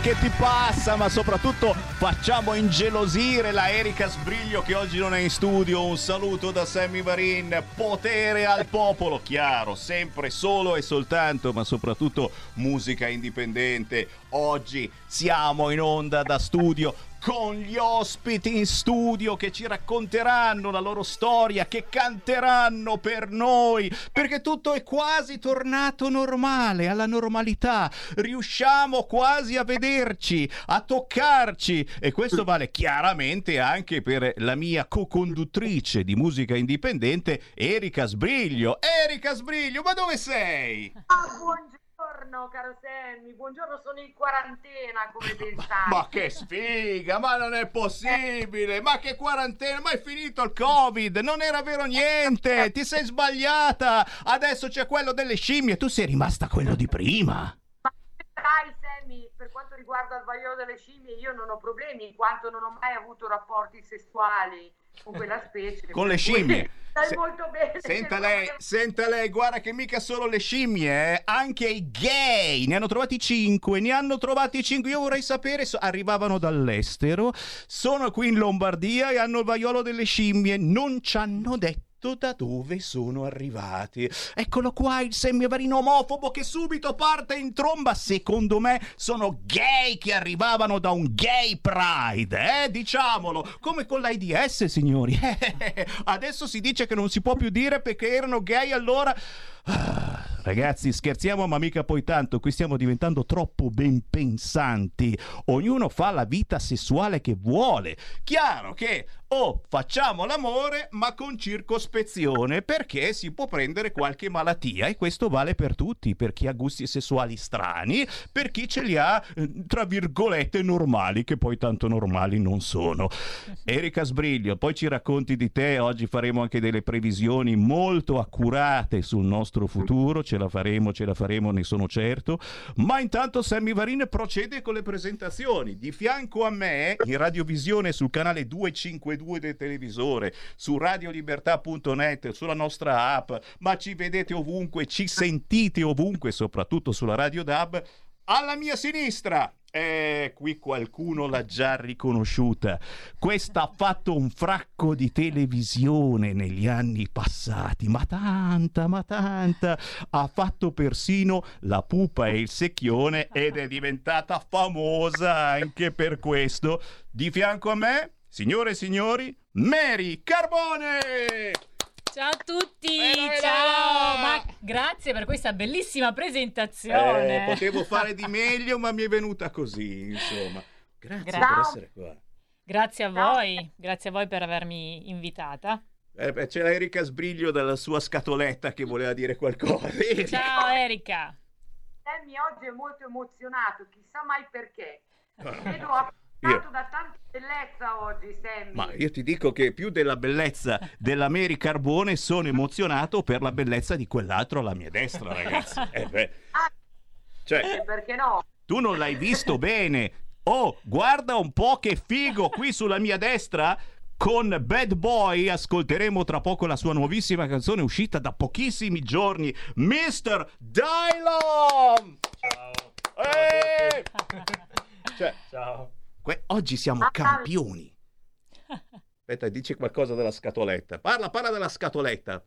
Che ti passa, ma soprattutto facciamo ingelosire la Erika Sbriglio che oggi non è in studio. Un saluto da Sammy Varin, potere al popolo, chiaro, sempre solo e soltanto, ma soprattutto musica indipendente. Oggi siamo in onda da studio con gli ospiti in studio che ci racconteranno la loro storia, che canteranno per noi, perché tutto è quasi tornato normale, alla normalità. Riusciamo quasi a vederci, a toccarci e questo vale chiaramente anche per la mia co-conduttrice di musica indipendente, Erika Sbriglio. Erika Sbriglio, ma dove sei? Ah, buongiorno caro Sammy, buongiorno, sono in quarantena come pensate. Ma che sfiga, ma non è possibile, ma che quarantena, ma è finito il covid, non era vero niente, ti sei sbagliata, adesso c'è quello delle scimmie, tu sei rimasta quello di prima. Ma dai Sammy, per quanto riguarda il vaiolo delle scimmie io non ho problemi in quanto non ho mai avuto rapporti sessuali con quella specie. Con le scimmie. Stai Se- molto bene. Senta lei, senta lei, guarda che mica solo le scimmie, eh, anche i gay, ne hanno trovati cinque, ne hanno trovati cinque, io vorrei sapere, so- arrivavano dall'estero, sono qui in Lombardia e hanno il vaiolo delle scimmie, non ci hanno detto da dove sono arrivati. Eccolo qua il semiavarino omofobo che subito parte in tromba. Secondo me sono gay che arrivavano da un gay pride, eh? Diciamolo, come con l'AIDS, signori. Adesso si dice che non si può più dire perché erano gay allora. Ah, Ragazzi, scherziamo, ma mica poi tanto. Qui stiamo diventando troppo ben pensanti. Ognuno fa la vita sessuale che vuole. Chiaro che o facciamo l'amore, ma con circospezione, perché si può prendere qualche malattia. E questo vale per tutti: per chi ha gusti sessuali strani, per chi ce li ha, eh, tra virgolette, normali, che poi tanto normali non sono. Erika Sbriglio, poi ci racconti di te. Oggi faremo anche delle previsioni molto accurate sul nostro futuro. Ce la faremo, ce la faremo, ne sono certo. Ma intanto Sammy Varin procede con le presentazioni. Di fianco a me, in radiovisione sul canale 252 del televisore, su radiolibertà.net, sulla nostra app, ma ci vedete ovunque, ci sentite ovunque, soprattutto sulla Radio DAB. Alla mia sinistra, eh, qui qualcuno l'ha già riconosciuta. Questa ha fatto un fracco di televisione negli anni passati, ma tanta, ma tanta. Ha fatto persino la pupa e il secchione ed è diventata famosa anche per questo. Di fianco a me, signore e signori, Mary Carbone! Ciao a tutti, Ela, ela. ciao! Ma grazie per questa bellissima presentazione. Eh, potevo fare di meglio, ma mi è venuta così, insomma. Grazie Grazie. per essere qua. Grazie a Ciao. voi, grazie a voi per avermi invitata. Eh, la Erika Sbriglio dalla sua scatoletta che voleva dire qualcosa. Ciao Erika. Sammy oggi è molto emozionato, chissà mai perché. Ti vedo Io- da tanta bellezza oggi Sammy. Ma io ti dico che più della bellezza della Mary Carbone sono emozionato per la bellezza di quell'altro alla mia destra, ragazzi. Eh, beh. Ah, Cioè, perché no? tu non l'hai visto bene. Oh, guarda un po' che figo qui sulla mia destra. Con Bad Boy ascolteremo tra poco la sua nuovissima canzone uscita da pochissimi giorni, Mr. Dylon! Ciao. Eh! Cioè, Ciao. Que- oggi siamo Ah, campioni. Aspetta, dici qualcosa della scatoletta. Parla, parla della scatoletta.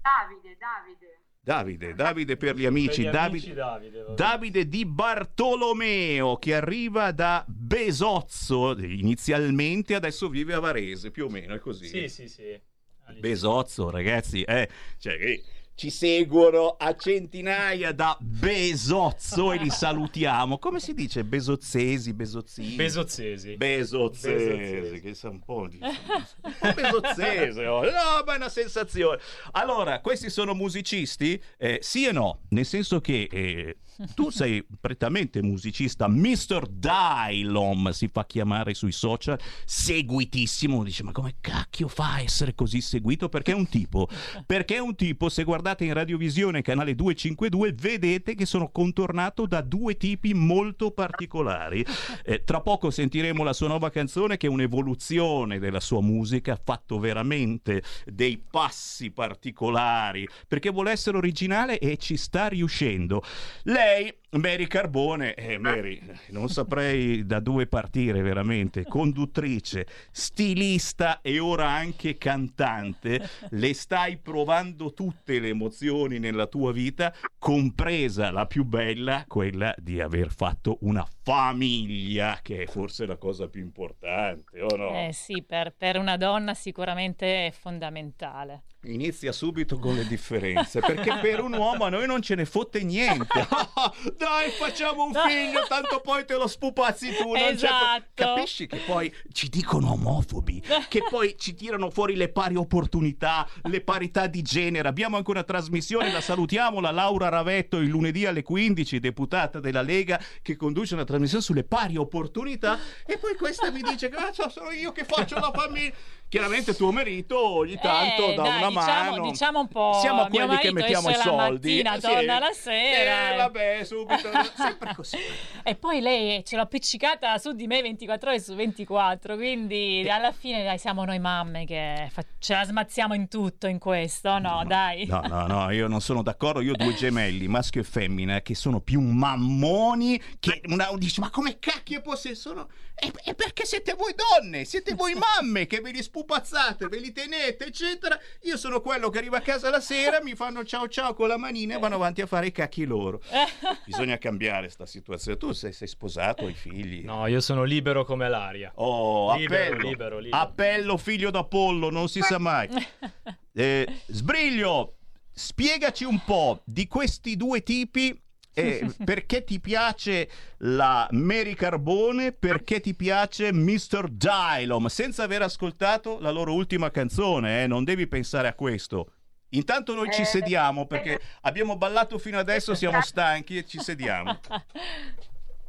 Davide, Davide. Davide, Davide per gli amici, Per gli Davide, amici Davide. Davide di Bartolomeo che arriva da Besozzo inizialmente, adesso vive a Varese, più o meno è così. Sì, sì, sì. All'inizio. Besozzo, ragazzi, eh, cioè, eh, ci seguono a centinaia da Besozzo e li salutiamo. Come si dice? Besozzesi, besozzini? Besozzesi. Besozzesi, Besozzesi. che sa un po' di... un po' besozzese, oh. no, ma è una sensazione. Allora, questi sono musicisti? Eh, sì e no, nel senso che eh, tu sei prettamente musicista, Mr. Dylom si fa chiamare sui social, seguitissimo, dice ma come cacchio fa a essere così seguito? Perché è un tipo, perché è un tipo, se guardate in radiovisione canale 252 vedete che sono contornato da due tipi molto particolari. Eh, tra poco sentiremo la sua nuova canzone che è un'evoluzione della sua musica, ha fatto veramente dei passi particolari, perché vuole essere originale e ci sta riuscendo. Lei, today Mary Carbone, eh, Mary, non saprei da dove partire veramente, conduttrice, stilista e ora anche cantante, le stai provando tutte le emozioni nella tua vita, compresa la più bella, quella di aver fatto una famiglia, che è forse la cosa più importante, o no? Eh sì, per, per una donna sicuramente è fondamentale. Inizia subito con le differenze, perché per un uomo a noi non ce ne fotte niente. Dai, facciamo un figlio, tanto poi te lo spupazzi tu. Esatto. Capisci che poi ci dicono omofobi, che poi ci tirano fuori le pari opportunità, le parità di genere. Abbiamo anche una trasmissione, la salutiamo, la Laura Ravetto, il lunedì alle 15, deputata della Lega, che conduce una trasmissione sulle pari opportunità. E poi questa mi dice che ah, sono io che faccio la famiglia. Chiaramente tuo marito ogni tanto Eh, dà dai, una diciamo- mano. diciamo un po', Siamo quelli che mettiamo i esce la soldi. mattina, torna la sera. Eh, vabbè, subito. Sempre così. E poi lei ce l'ha appiccicata su di me 24 ore su 24, quindi alla fine dai, siamo noi mamme che fa- ce la smazziamo in tutto in questo, no, dai. No, no, no, io non sono d'accordo. Io ho due gemelli, maschio e femmina, che sono più mammoni che una dice, ma come cacchio essere? Sono... È perché siete voi donne, siete voi mamme che ve li spupazzate, ve li tenete, eccetera. Io sono quello che arriva a casa la sera, mi fanno ciao ciao con la manina e vanno avanti a fare i cacchi loro. Bisogna cambiare sta situazione. Tu sei, sei sposato, hai figli? No, io sono libero come l'aria. Oh, Libero, appello. libero, libero. Appello figlio d'Apollo, non si sa mai. Eh, Sbriglio, spiegaci un po' di questi due tipi. Eh, perché ti piace la Mary Carbone? Perché ti piace Mr. Dylom? Senza aver ascoltato la loro ultima canzone, eh, non devi pensare a questo. Intanto noi ci Eh, sediamo perché abbiamo ballato fino adesso, siamo stanchi e ci sediamo.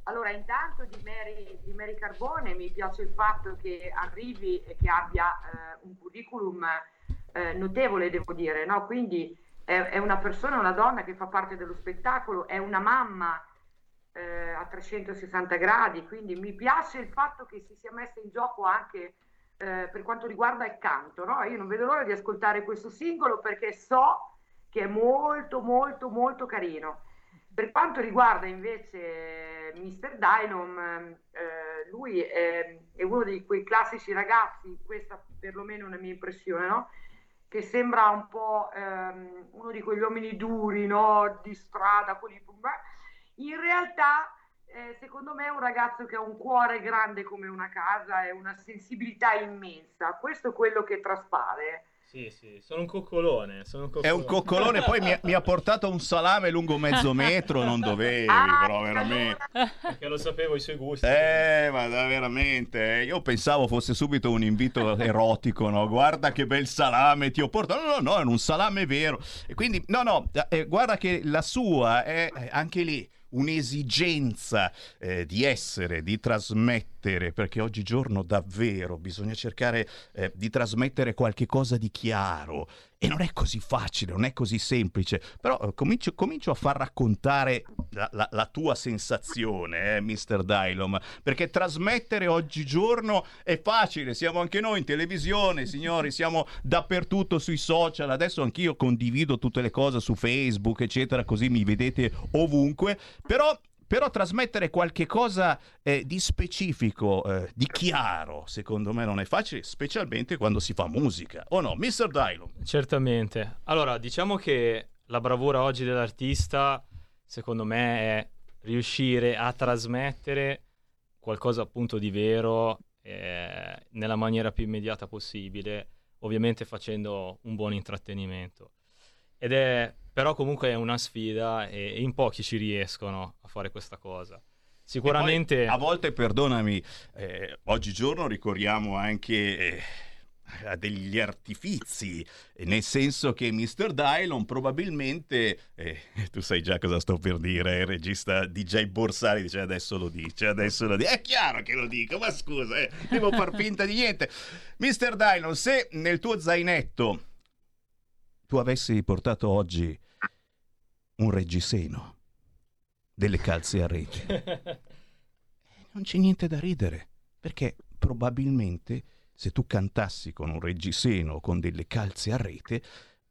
Allora, intanto di Mary, di Mary Carbone mi piace il fatto che arrivi e che abbia eh, un curriculum eh, notevole, devo dire, no? Quindi è, è una persona, una donna che fa parte dello spettacolo, è una mamma eh, a 360 gradi, quindi mi piace il fatto che si sia messa in gioco anche eh, per quanto riguarda il canto, no? Io non vedo l'ora di ascoltare questo singolo perché so che è molto, molto, molto carino. Per quanto riguarda invece Mr. Dynam, eh, lui è, è uno di quei classici ragazzi, questa perlomeno è una mia impressione, no? Che sembra un po' ehm, uno di quegli uomini duri, no? di strada, quelli... in realtà eh, secondo me è un ragazzo che ha un cuore grande come una casa e una sensibilità immensa, questo è quello che traspare. Sì, sì, sono un coccolone. Sono un È coccolone. un coccolone, poi mi ha, mi ha portato un salame lungo mezzo metro, non dovevi, Ah, però veramente. Perché lo sapevo i suoi gusti. Eh, ma da- veramente, eh, io pensavo fosse subito un invito erotico, no? Guarda che bel salame ti ho portato. No, no, no, è un salame vero. E quindi, no, no, eh, guarda che la sua è eh, anche lì un'esigenza eh, di essere, di trasmettere, perché oggigiorno davvero bisogna cercare eh, di trasmettere qualche cosa di chiaro. E non è così facile, non è così semplice, però eh, comincio, comincio a far raccontare la, la- la tua sensazione, eh, Mr. Dylom, perché trasmettere oggigiorno è facile, siamo anche noi in televisione, signori, siamo dappertutto sui social, adesso anch'io condivido tutte le cose su Facebook, eccetera, così mi vedete ovunque, però... Però trasmettere qualche cosa eh, di specifico, eh, di chiaro, secondo me non è facile, specialmente quando si fa musica. O no, Mr. Dylom? Certamente. Allora, diciamo che la bravura oggi dell'artista, secondo me, è riuscire a trasmettere qualcosa appunto di vero eh, nella maniera più immediata possibile, ovviamente facendo un buon intrattenimento. Ed è però comunque è una sfida e in pochi ci riescono a fare questa cosa. Sicuramente... Poi, a volte, perdonami, eh, oggigiorno ricorriamo anche... Eh, a degli artifizi, nel senso che Mr. Dylon probabilmente, eh, tu sai già cosa sto per dire, il regista DJ Borsari dice adesso lo dice, adesso lo dice, è chiaro che lo dico, ma scusa, eh, devo far finta di niente. Mr. Dylon, se nel tuo zainetto tu avessi portato oggi un reggiseno, delle calze a rete, non c'è niente da ridere, perché probabilmente se tu cantassi con un reggiseno o con delle calze a rete,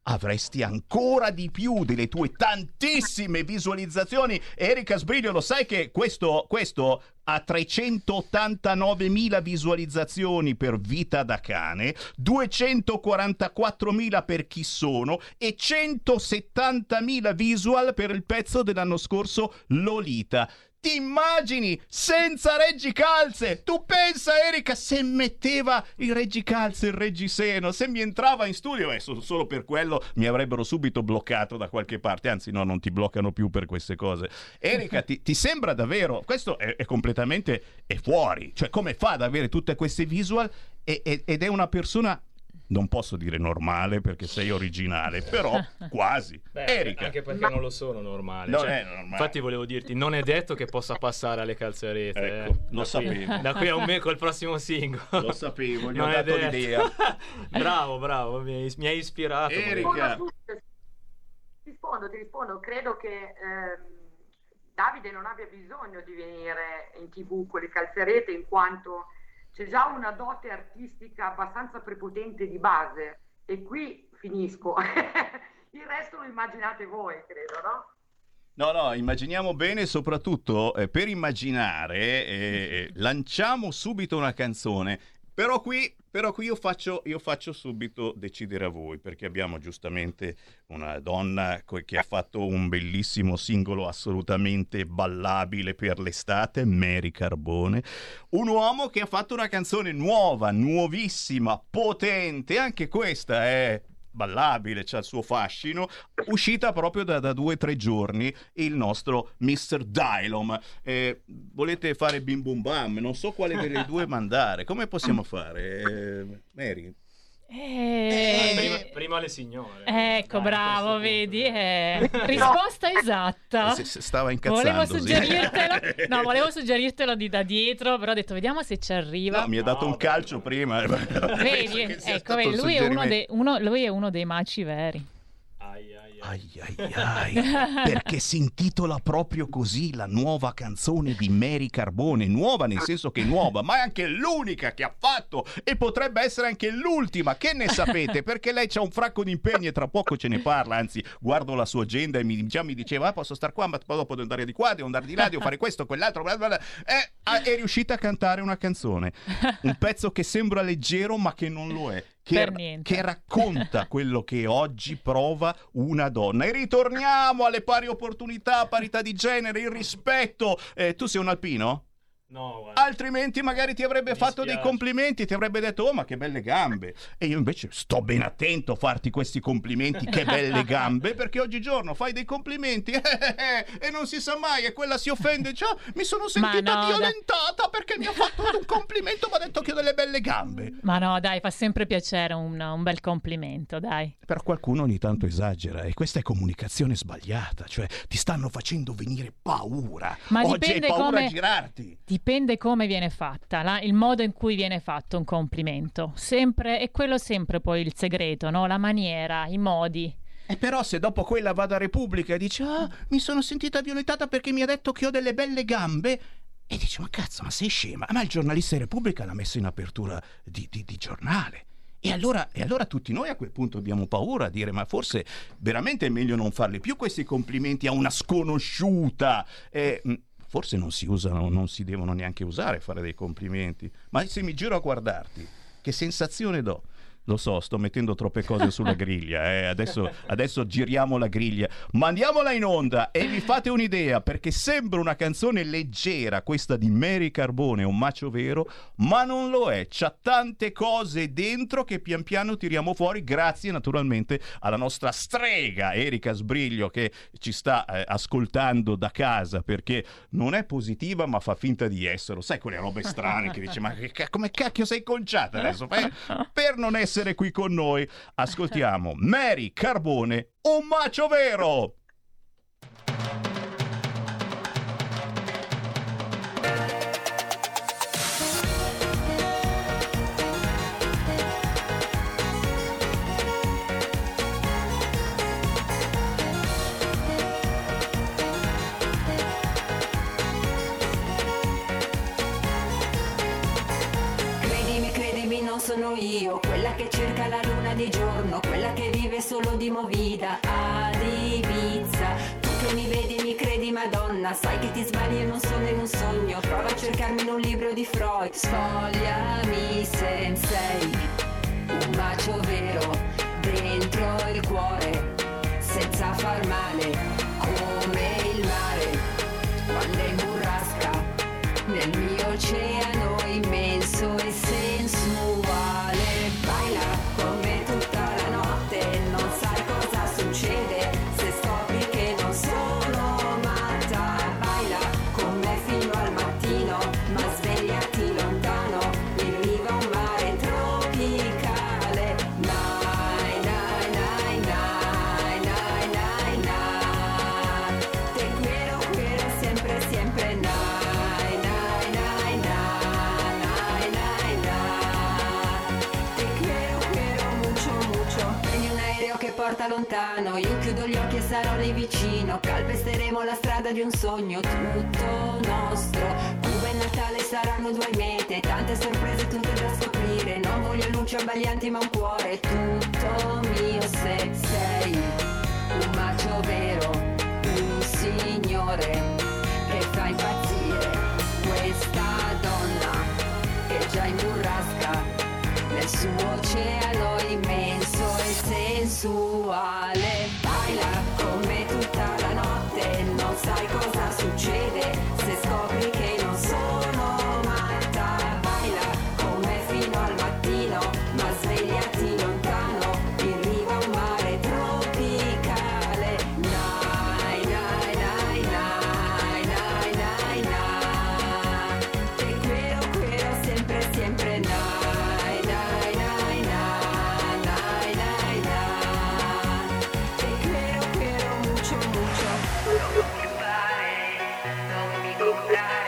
avresti ancora di più delle tue tantissime visualizzazioni. Erika Sbriglio, lo sai che questo, questo ha 389.000 visualizzazioni per Vita da cane, 244.000 per Chi sono e 170.000 visual per il pezzo dell'anno scorso Lolita. Ti immagini senza reggicalze? Tu pensa, Erika, se metteva il reggicalze, il reggiseno, se mi entrava in studio, eh, solo per quello mi avrebbero subito bloccato da qualche parte. Anzi, no, non ti bloccano più per queste cose. Erika, ti, ti sembra davvero? Questo è, è completamente è fuori. Cioè, come fa ad avere tutte queste visual e, ed è una persona non posso dire normale perché sei originale, però quasi. Beh, Erika. Anche perché non lo sono normale. Non Cioè, è normale. Infatti volevo dirti, non è detto che possa passare alle calze a rete. Ecco, eh. lo Da qui- sapevo. Da qui a un mese col prossimo singolo. Lo sapevo, gli ho Non è dato detto. l'idea. bravo, bravo, mi hai, mi hai ispirato. Erika. Ti rispondo, ti rispondo. Credo che ehm, Davide non abbia bisogno di venire in tv con le calzerete in quanto c'è già una dote artistica abbastanza prepotente di base e qui finisco. Il resto lo immaginate voi, credo, no? No, no, immaginiamo bene, soprattutto eh, per immaginare, eh, lanciamo subito una canzone. Però qui, però qui io, faccio, io faccio subito decidere a voi, perché abbiamo giustamente una donna che ha fatto un bellissimo singolo assolutamente ballabile per l'estate, Mary Carbone, un uomo che ha fatto una canzone nuova, nuovissima, potente, anche questa è ballabile, c'ha il suo fascino, uscita proprio da, da due o tre giorni, il nostro Mr. Dylom. Eh, volete fare bim bum bam? Non so quale delle due mandare. Come possiamo fare? Eh, Mary? Eh, Prima, prima le signore. Ecco, Dai, bravo, vedi? eh, risposta esatta. Se stava incazzando. Volevo suggerirtelo, no, volevo suggerirtelo di da dietro, però ho detto vediamo se ci arriva. No, mi ha dato No, un calcio prima. Penso Vedi? Ecco, lui, è uno dei, uno- lui è uno dei maci veri. Ai, ai, ai. Ai ai perché si intitola proprio così la nuova canzone di Mary Carbone, nuova nel senso che nuova, ma è anche l'unica che ha fatto e potrebbe essere anche l'ultima, che ne sapete? Perché lei c'ha un fracco di impegni e tra poco ce ne parla, anzi guardo la sua agenda e mi, già mi diceva ah, posso star qua, ma poi dopo devo andare di qua, devo andare di là, devo fare questo, quell'altro, bla bla bla. E ah, è riuscita a cantare una canzone, un pezzo che sembra leggero ma che non lo è. Che, che racconta quello che oggi prova una donna. E ritorniamo alle pari opportunità, parità di genere, il rispetto. Eh, tu sei un alpino? No, guarda. Altrimenti magari ti avrebbe Mi fatto dei dispiace. complimenti, ti avrebbe detto oh ma che belle gambe. E io invece sto ben attento a farti questi complimenti, che belle gambe, perché oggigiorno fai dei complimenti e non si sa mai e quella si offende. Cioè, mi sono sentita no, violentata perché mi ha fatto un complimento, mi ha detto che ho delle belle gambe. Ma no, dai, fa sempre piacere un, un bel complimento, dai. Per qualcuno ogni tanto esagera e questa è comunicazione sbagliata, cioè ti stanno facendo venire paura. Ma Oggi hai paura come- a girarti. Dipende come viene fatta, la- il modo in cui viene fatto un complimento. Sempre, è quello sempre poi il segreto, no? La maniera, i modi. E però se dopo quella va da Repubblica e dice ah, mi sono sentita violentata perché mi ha detto che ho delle belle gambe e dice ma cazzo ma sei scema ma il giornalista di Repubblica l'ha messo in apertura di, di- di giornale e allora, e allora tutti noi a quel punto abbiamo paura a dire ma forse veramente è meglio non farli più questi complimenti a una sconosciuta Eh, forse non si usano non si devono neanche usare fare dei complimenti ma se mi giro a guardarti che sensazione do Lo so, sto mettendo troppe cose sulla griglia. eh. Adesso, adesso giriamo la griglia. Mandiamola in onda e vi fate un'idea perché sembra una canzone leggera questa di Mary Carbone, un macio vero, ma non lo è. C'ha tante cose dentro che pian piano tiriamo fuori grazie naturalmente alla nostra strega Erika Sbriglio che ci sta eh, ascoltando da casa perché non è positiva ma fa finta di essere. Sai quelle robe strane che dice ma che come cacchio sei conciata adesso? Per, per non essere qui con noi ascoltiamo Mary Carbone, un macio vero! Non sono io, quella che cerca la luna di giorno, quella che vive solo di movida ad. Tu che mi vedi, mi credi, Madonna, sai che ti sbagli e non sono in un sogno. Prova a cercarmi in un libro di Freud, sfogliami sensei, un bacio vero dentro il cuore, senza far male, come il mare, quando è burrasca nel mio oceano porta lontano, io chiudo gli occhi e sarò lì vicino. Calpesteremo la strada di un sogno tutto nostro. Cuba e Natale saranno due mete, tante sorprese tutte da scoprire. Non voglio luci abbaglianti ma un cuore tutto mio se sei un macio vero, un signore che fa impazzire questa donna che già in burrasca nel suo oceano immenso e sensuale. Baila non mi comprare,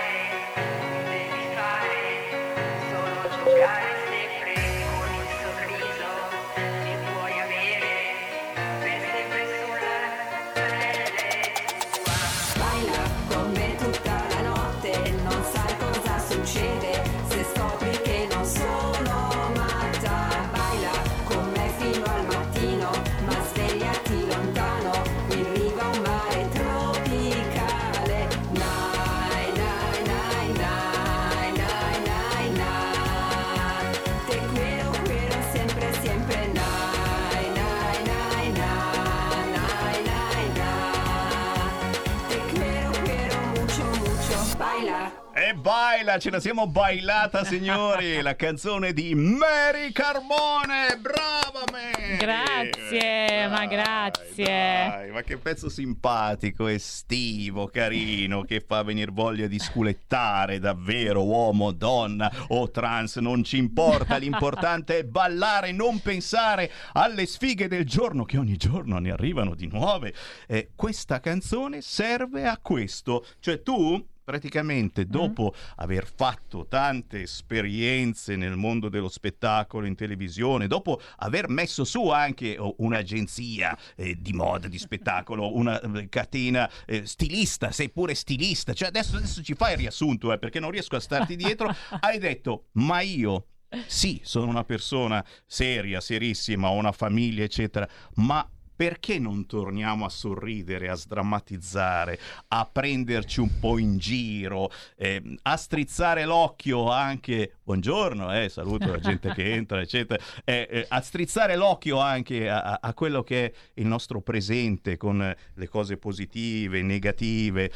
ce la siamo bailata signori, la canzone di Mary Carbone, brava Mary! Grazie, ma grazie. dai, ma che pezzo simpatico, estivo, carino, che fa venire voglia di sculettare davvero, uomo, donna o trans, non ci importa, l'importante è ballare, non pensare alle sfighe del giorno, che ogni giorno ne arrivano di nuove. E questa canzone serve a questo, cioè tu praticamente dopo aver fatto tante esperienze nel mondo dello spettacolo in televisione, dopo aver messo su anche oh, un'agenzia eh, di moda, di spettacolo, una eh, catena eh, stilista, sei pure stilista, cioè adesso, adesso ci fai il riassunto eh, perché non riesco a starti dietro, hai detto ma io sì, sono una persona seria, serissima, ho una famiglia, eccetera, ma perché non torniamo a sorridere, a sdrammatizzare, a prenderci un po' in giro, eh, a strizzare l'occhio anche, buongiorno, eh, saluto la gente che entra, eccetera, eh, eh, a strizzare l'occhio anche a, a quello che è il nostro presente con le cose positive, negative.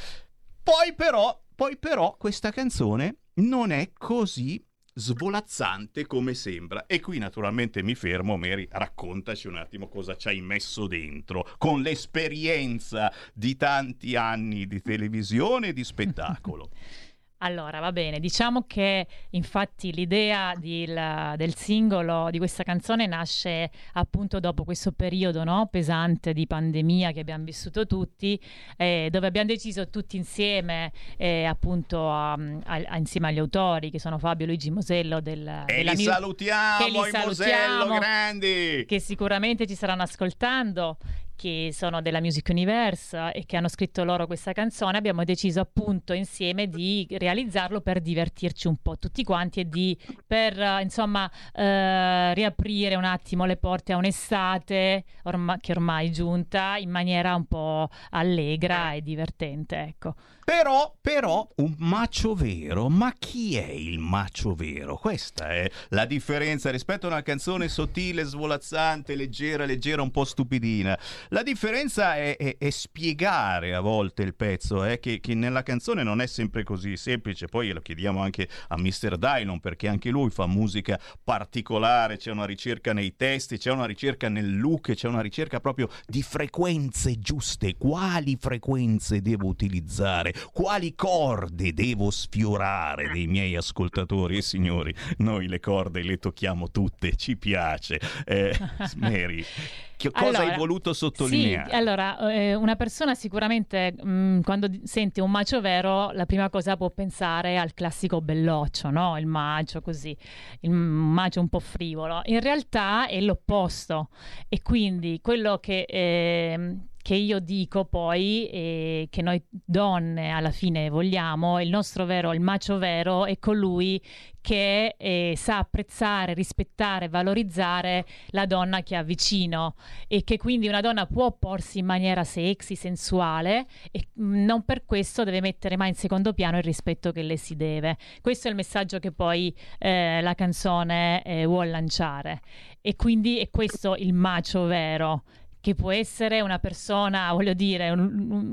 Poi però, poi però questa canzone non è così svolazzante come sembra. E qui naturalmente mi fermo, Mary, raccontaci un attimo cosa ci hai messo dentro con l'esperienza di tanti anni di televisione e di spettacolo. Allora, va bene, diciamo che infatti l'idea di, la, del singolo di questa canzone nasce appunto dopo questo periodo no? pesante di pandemia che abbiamo vissuto tutti, eh, dove abbiamo deciso tutti insieme, eh, appunto a, a, insieme agli autori che sono Fabio Luigi Mosello del, e li salutiamo, che li i Mosello salutiamo, grandi! che sicuramente ci saranno ascoltando che sono della Music Universe e che hanno scritto loro questa canzone, abbiamo deciso appunto insieme di realizzarlo per divertirci un po' tutti quanti e di per eh, insomma eh, riaprire un attimo le porte a un'estate orma- che ormai è giunta in maniera un po' allegra e divertente, ecco. Però, però, un macio vero, ma chi è il macio vero? Questa è la differenza rispetto a una canzone sottile, svolazzante, leggera, leggera, un po' stupidina. La differenza è, è, è spiegare a volte il pezzo, eh, che, che, nella canzone non è sempre così semplice. Poi lo chiediamo anche a Mr. Dylon, perché anche lui fa musica particolare, c'è una ricerca nei testi, c'è una ricerca nel look, c'è una ricerca proprio di frequenze giuste. Quali frequenze devo utilizzare? quali corde devo sfiorare dei miei ascoltatori e signori noi le corde le tocchiamo tutte ci piace eh, Mary che cosa Allora, hai voluto sottolineare Sì, allora, eh, una persona sicuramente mh, quando di- sente un macio vero, la prima cosa può pensare al classico belloccio, no? Il macio così, il macio un po' frivolo. In realtà è l'opposto e quindi quello che... ehm, che io dico poi, eh, che noi donne alla fine vogliamo, il nostro vero, il macio vero è colui che eh, sa apprezzare, rispettare, valorizzare la donna che ha vicino e che quindi una donna può porsi in maniera sexy, sensuale e mh, non per questo deve mettere mai in secondo piano il rispetto che le si deve. Questo è il messaggio che poi eh, la canzone eh, vuol lanciare e quindi è questo il macio vero che può essere una persona, voglio dire, un,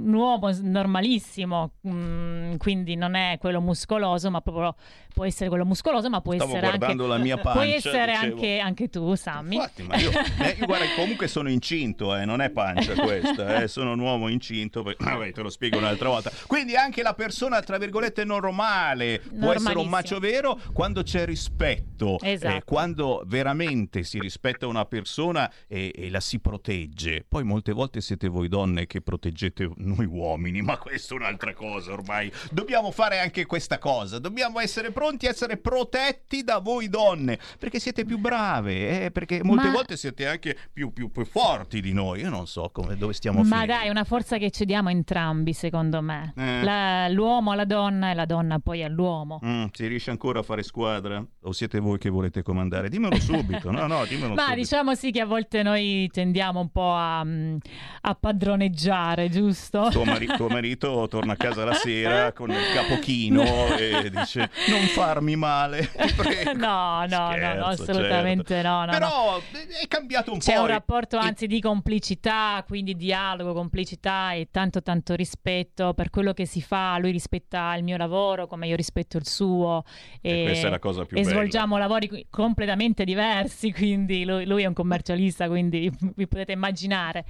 un uomo normalissimo, mm, quindi non è quello muscoloso, ma proprio può essere quello muscoloso, ma può Stavo essere anche guardando la mia pancia, puoi essere anche, anche tu, Sammy. Infatti, ma io, eh, io guarda, comunque sono incinto, eh, non è pancia questa, eh, sono un uomo incinto, poi- vabbè, te lo spiego un'altra volta. Quindi anche la persona, tra virgolette, normale può essere un macio vero quando c'è rispetto, Esatto. eh, quando veramente si rispetta una persona e, e la si protegge. Poi molte volte siete voi donne che proteggete noi uomini, ma questa è un'altra cosa ormai. Dobbiamo fare anche questa cosa, dobbiamo essere pronti a essere protetti da voi donne, perché siete più brave, eh, perché molte Ma- volte siete anche più, più- più forti di noi. Io non so come, dove stiamo Ma finire. dai, è una forza che cediamo entrambi, secondo me. Eh. La- l'uomo alla donna e la donna poi all'uomo. Mm, si riesce ancora a fare squadra? O siete voi che volete comandare? Dimmelo subito, no, no, dimmelo Ma subito. diciamo sì che a volte noi tendiamo un po' a, a padroneggiare, giusto? Tuo, mari- tuo marito torna a casa la sera con il capo chino e dice non farmi male. No, no, no, no, Scherzo, assolutamente certo. no, no, no. Però eh, è cambiato un C'è po'. un e- rapporto e- anzi di complicità, quindi dialogo, complicità e tanto tanto rispetto per quello che si fa. Lui rispetta il mio lavoro come io rispetto il suo. E questa è la cosa più e bella. svolgiamo lavori completamente diversi, quindi lui, lui è un commercialista, quindi vi potete immaginare immaginare.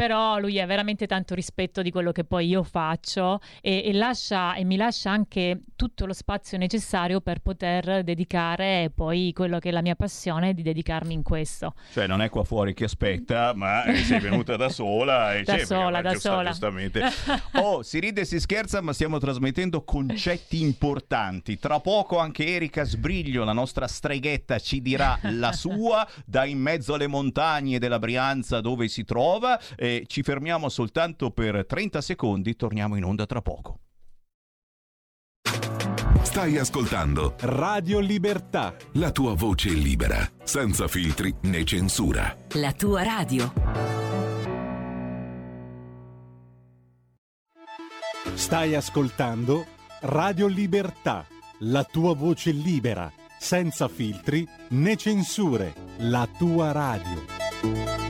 Però lui ha veramente tanto rispetto di quello che poi io faccio e, e lascia, e mi lascia anche tutto lo spazio necessario per poter dedicare poi quello che è la mia passione, di dedicarmi in questo. Cioè non è qua fuori che aspetta, ma eh, sei venuta da sola. E Da cioè, sola, da sola. Giustamente. Oh, si ride e si scherza, ma stiamo trasmettendo concetti importanti. Tra poco anche Erika Sbriglio, la nostra streghetta, ci dirà la sua da in mezzo alle montagne della Brianza dove si trova e ci fermiamo soltanto per 30 secondi, torniamo in onda tra poco. Stai ascoltando Radio Libertà. La tua voce libera, senza filtri né censura. La tua radio. Stai ascoltando Radio Libertà. La tua voce libera, senza filtri né censure. La tua radio.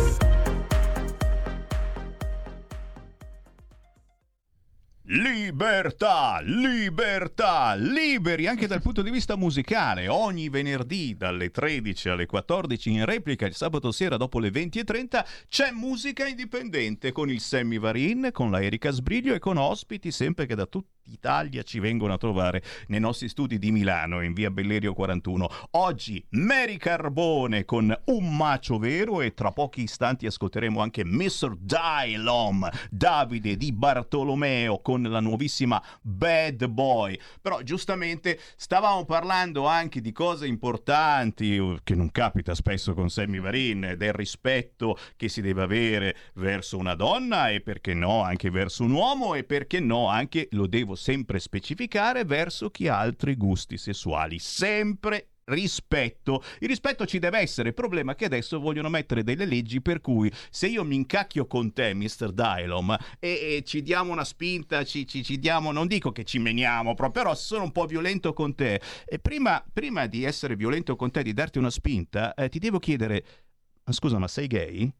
Libertà, libertà, liberi anche dal punto di vista musicale. Ogni venerdì dalle 13 alle 14 in replica il sabato sera dopo le 20.30 c'è musica indipendente con il Sammy Varin, con la Erika Sbriglio e con ospiti sempre che da tutta Italia ci vengono a trovare nei nostri studi di Milano in via Bellerio 41. Oggi Mary Carbone con Un macio vero e tra pochi istanti ascolteremo anche Mr. Dylom, Davide di Bartolomeo con la nuovissima Bad Boy. Però giustamente stavamo parlando anche di cose importanti uh, che non capita spesso con Sammy Varin, del rispetto che si deve avere verso una donna e perché no anche verso un uomo e perché no anche lo devo sempre specificare verso chi ha altri gusti sessuali. Sempre rispetto. Il rispetto ci deve essere. Il problema è che adesso vogliono mettere delle leggi per cui se io mi incacchio con te, Mr. Dylom, e, e ci diamo una spinta, ci, ci, ci, diamo, non dico che ci meniamo, però, però sono un po' violento con te. E prima, prima di essere violento con te, di darti una spinta, eh, ti devo chiedere, ma scusa, ma sei gay?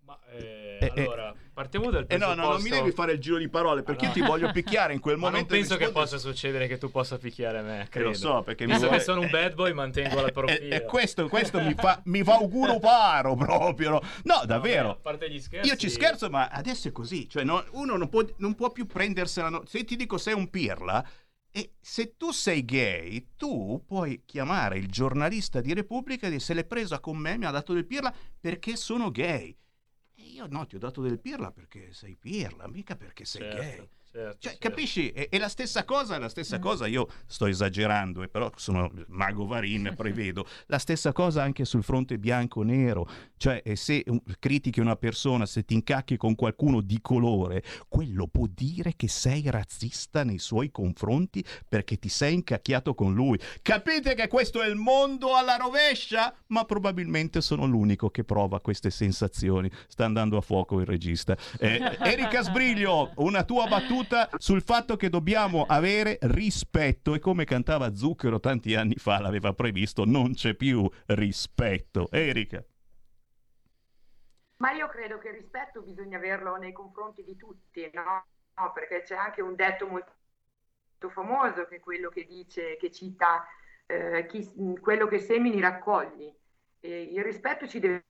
Ma eh, eh, allora... Partiamo dal presupposto... Eh no, no, non mi devi fare il giro di parole perché ah, no. io ti voglio picchiare in quel momento. Ma non penso che possa succedere che tu possa picchiare me. Credo. lo so perché Visto mi vuoi... che sono un bad boy, mantengo la profilo. E, e questo, questo mi, fa, mi fa auguro paro proprio. No, no davvero. No, a parte gli scherzi. Io ci scherzo, ma adesso è così. Cioè, no, uno non può, non può più prendersela. No... Se ti dico sei un pirla. E se tu sei gay, tu puoi chiamare il giornalista di Repubblica e dire se l'è presa con me, mi ha dato del pirla perché sono gay io no, ti ho dato del pirla perché sei pirla, mica perché sei certo, gay. Certo, cioè, certo. capisci? È, è, la stessa cosa, la stessa mm. cosa. Io sto esagerando, eh, però sono mago Varin, prevedo. La stessa cosa anche sul fronte bianco-nero. Cioè, se un, critichi una persona, se ti incacchi con qualcuno di colore, quello può dire che sei razzista nei suoi confronti perché ti sei incacchiato con lui. Capite che questo è il mondo alla rovescia? Ma probabilmente sono l'unico che prova queste sensazioni. Sta andando a fuoco il regista. Eh, Erika Sbriglio, una tua battuta sul fatto che dobbiamo avere rispetto e come cantava Zucchero tanti anni fa l'aveva previsto, non c'è più rispetto. Erika. Ma io credo che rispetto bisogna averlo nei confronti di tutti, no? no perché c'è anche un detto molto famoso che è quello che dice, che cita eh, chi, quello che semini raccogli. E il rispetto ci deve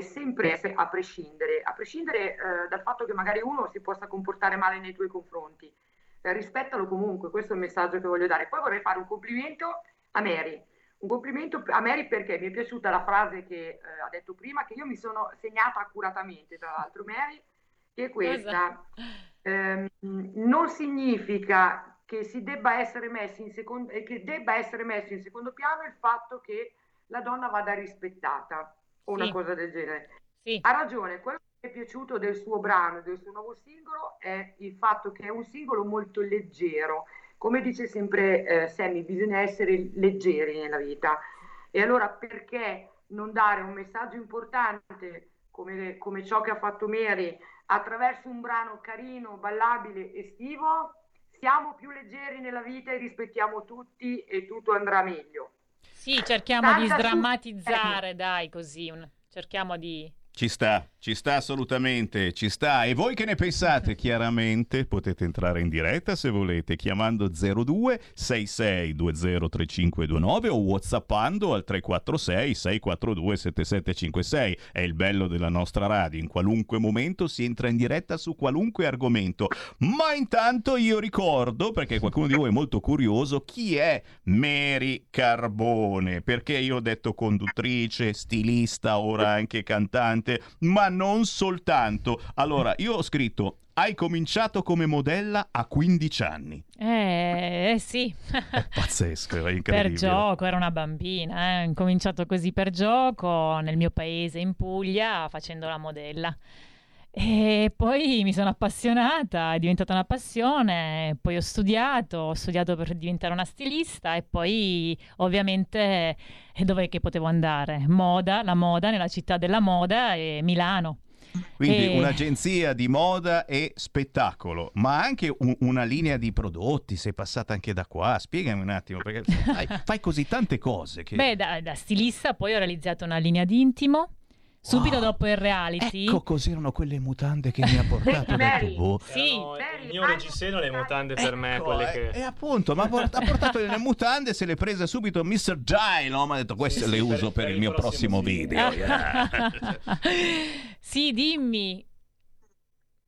sempre a prescindere, a prescindere eh, dal fatto che magari uno si possa comportare male nei tuoi confronti. Eh, rispettalo comunque, questo è il messaggio che voglio dare. Poi vorrei fare un complimento a Mary. Un complimento a Mary perché mi è piaciuta la frase che eh, ha detto prima, che io mi sono segnata accuratamente, tra l'altro, Mary, che è questa. Ehm, non significa che, si debba essere messi in secondo, eh, che debba essere messo in secondo piano il fatto che la donna vada rispettata o una cosa del genere. Sì. Ha ragione, quello che mi è piaciuto del suo brano, del suo nuovo singolo, è il fatto che è un singolo molto leggero. Come dice sempre eh, Sammy, bisogna essere leggeri nella vita. E allora perché non dare un messaggio importante come, come ciò che ha fatto Mary attraverso un brano carino, ballabile, estivo? Siamo più leggeri nella vita e rispettiamo tutti e tutto andrà meglio. Sì, cerchiamo di sdrammatizzare, dai, così. Un... Cerchiamo di... Ci sta, ci sta assolutamente, ci sta. E voi che ne pensate? Chiaramente potete entrare in diretta se volete chiamando 02 66 20 3529 o whatsappando al 346 642 7756. È il bello della nostra radio, in qualunque momento si entra in diretta su qualunque argomento. Ma intanto io ricordo, perché qualcuno di voi è molto curioso, chi è Mary Carbone? Perché io ho detto conduttrice, stilista, ora anche cantante ovviamente, ma non soltanto. Allora, io ho scritto hai cominciato come modella a 15 anni. Eh, eh sì. È pazzesco, per incredibile. gioco, era una bambina. eh. Ho cominciato così per gioco nel mio paese in Puglia facendo la modella. E poi mi sono appassionata, è diventata una passione, poi ho studiato, ho studiato per diventare una stilista e poi ovviamente dov'è che potevo andare? Moda, la moda, nella città della moda e Milano. Quindi E- un'agenzia di moda e spettacolo, ma anche un- una linea di prodotti. Sei passata anche da qua. Spiegami un attimo, perché fai, fai così tante cose. Che... Beh, da, da stilista poi ho realizzato una linea di intimo. Subito Wow. dopo il reality. Ecco cos'erano quelle mutande che mi ha portato da. TV. Sì. Mary, il mio reggiseno le mutande per me, Ecco, quelle eh, che... E appunto, ma ha port- ha portato le mutande, se le prese subito Mr. Dino. Mi ha detto queste Sì, le sì, uso per, per- per il il mio prossimo prossimo video. video. yeah. sì, dimmi.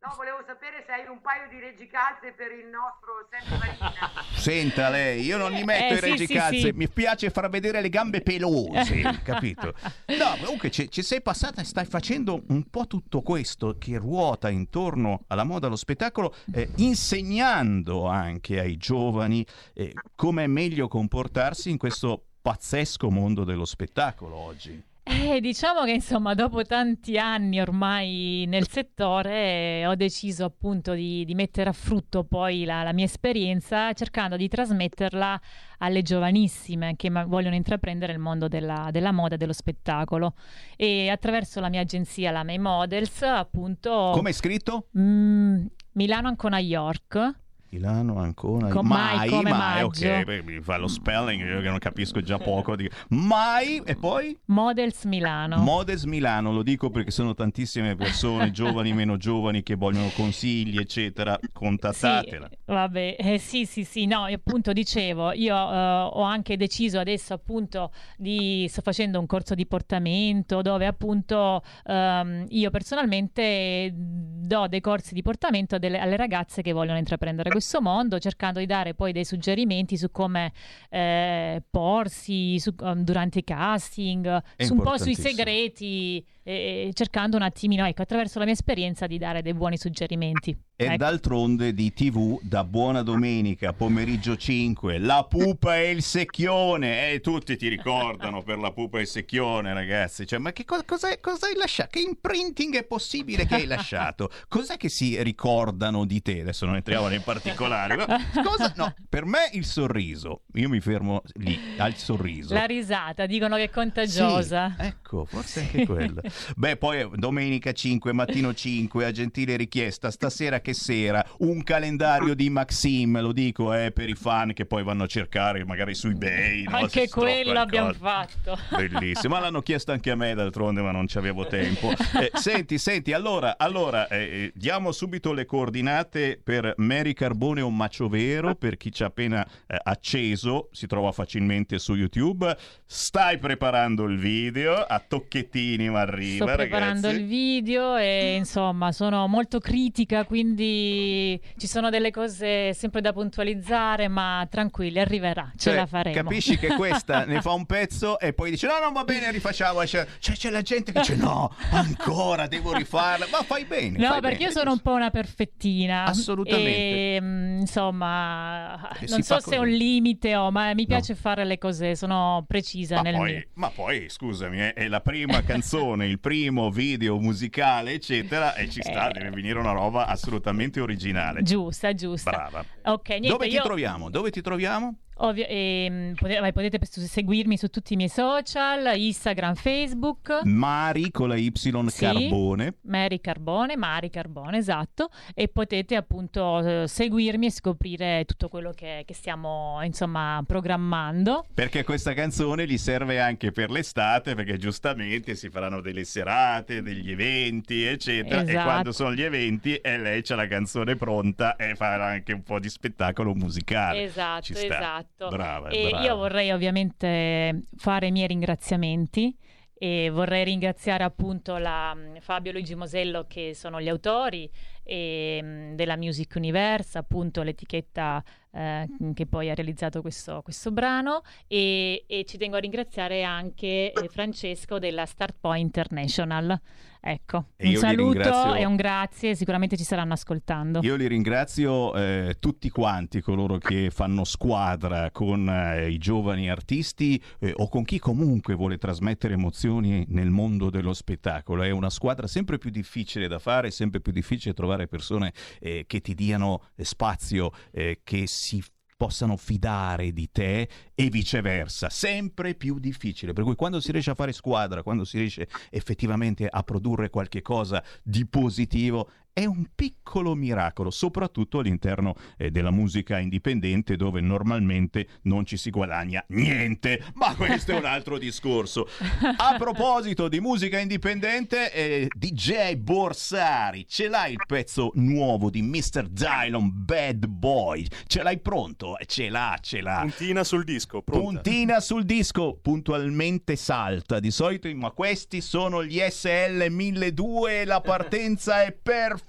No, volevo sapere se hai un paio di reggicalze per il nostro Sempre Marina. Senta lei, io non gli metto Eh, i sì, reggicalze, sì, sì. mi piace far vedere le gambe pelose, capito? No, comunque ci, ci sei passata e stai facendo un po' tutto questo che ruota intorno alla moda, allo spettacolo, eh, insegnando anche ai giovani eh, come è meglio comportarsi in questo pazzesco mondo dello spettacolo oggi. Eh, diciamo che insomma, dopo tanti anni ormai nel settore, eh, ho deciso appunto di, di mettere a frutto poi la, la mia esperienza cercando di trasmetterla alle giovanissime che ma- vogliono intraprendere il mondo della, della moda e dello spettacolo. E attraverso la mia agenzia, la May Models, appunto. Come è scritto? Mm, Milano Ancona York. Milano, Ancona, Con mai, come maggio. ok, beh, mi fa lo spelling, io che non capisco già poco. dico, mai, e poi? Models Milano. Modes Milano, lo dico perché sono tantissime persone, giovani, meno giovani, che vogliono consigli, eccetera. Contattatela. Sì, vabbè, eh, sì, sì, sì, no, appunto dicevo, io eh, ho anche deciso adesso appunto di, sto facendo un corso di portamento dove appunto ehm, io personalmente do dei corsi di portamento delle- alle ragazze che vogliono intraprendere questo mondo, cercando di dare poi dei suggerimenti su come eh, porsi su- um, durante i casting, su un po' sui segreti, eh, cercando un attimino, ecco, attraverso la mia esperienza di dare dei buoni suggerimenti. E Ecco. d'altronde di TV da buona domenica, pomeriggio 5, La pupa e il secchione. E tutti ti ricordano per la pupa e il secchione, ragazzi. Cioè, ma che cosa, cos'è- cosa hai lasciato? Che imprinting è possibile che hai lasciato? Cos'è che si ricordano di te? Adesso non entriamo nei particolari. cosa- No, per me il sorriso. Io mi fermo lì, al sorriso. La risata, dicono che è contagiosa. Sì, ecco, forse anche quello. Beh, poi domenica 5, mattino 5, a gentile richiesta, stasera che sera, un calendario di Maxim, lo dico eh, per i fan che poi vanno a cercare magari su eBay. no? Anche quello abbiamo fatto. Bellissimo, ma l'hanno chiesto anche a me d'altronde, ma non ci avevo tempo. Eh, senti, senti, allora, allora eh, eh, diamo subito le coordinate per Mary Carbone un macio vero, per chi ci ha appena eh, acceso, si trova facilmente su YouTube. Stai preparando il video, a tocchettini ma arriva, Sto preparando ragazzi. il video e insomma sono molto critica, quindi ci sono delle cose sempre da puntualizzare, ma tranquilli, arriverà, ce Cioè, la faremo. Capisci che questa ne fa un pezzo e poi dice no, non va bene, rifacciamo. Cioè, cioè, c'è la gente che dice no, ancora devo rifarla. Ma fai bene. No, fai perché bene. io sono un po' una perfettina. Assolutamente. E, mm, insomma, E non si fa so se è un limite o, ma mi No. piace fare le cose, sono precisa Ma nel poi, mio. ma poi, scusami, è, è la prima canzone, il primo video musicale, eccetera, e ci sta, Eh. deve venire una roba assolutamente originale. Giusta, giusta. Brava. Ok, niente, Dove ti io- troviamo? Dove ti troviamo? Ovvio, ehm, potete, vai, potete seguirmi su tutti i miei social, Instagram, Facebook. Mari con la Y Sì. Carbone. Mary Carbone, Mari Carbone, esatto, e potete appunto eh, seguirmi e scoprire tutto quello che, che stiamo insomma programmando. Perché questa canzone gli serve anche per l'estate, perché giustamente si faranno delle serate, degli eventi, eccetera. E Esatto. quando sono gli eventi, e lei c'ha la canzone pronta e farà anche un po' di spettacolo musicale. Esatto, sta. Esatto. Brava, e brava. io vorrei ovviamente fare i miei ringraziamenti e vorrei ringraziare appunto la, mm, Fabio Luigi Mosello che sono gli autori e, mh, della Music Universe, appunto l'etichetta eh, che poi ha realizzato questo, questo brano e, e, ci tengo a ringraziare anche eh, Francesco della Start Point International. Ecco, E un saluto e un grazie, sicuramente ci saranno ascoltando. Io li ringrazio eh, tutti quanti coloro che fanno squadra con eh, i giovani artisti eh, o con chi comunque vuole trasmettere emozioni nel mondo dello spettacolo. È una squadra sempre più difficile da fare, sempre più difficile trovare persone eh, che ti diano eh, spazio, eh, che si possano fidare di te e viceversa, sempre più difficile. Per cui quando si riesce a fare squadra, quando si riesce effettivamente a produrre qualche cosa di positivo, è un piccolo miracolo, soprattutto all'interno eh, della musica indipendente dove normalmente non ci si guadagna niente, ma questo è un altro discorso. A proposito di musica indipendente, eh, DJ Borsari, ce l'hai il pezzo nuovo di Mr. Dylon Bad Boy? Ce l'hai pronto? Ce l'ha, ce l'ha. Puntina sul disco, pronta. Puntina sul disco, puntualmente salta. Di solito, ma questi sono gli SL 1200 e la partenza è perfetta.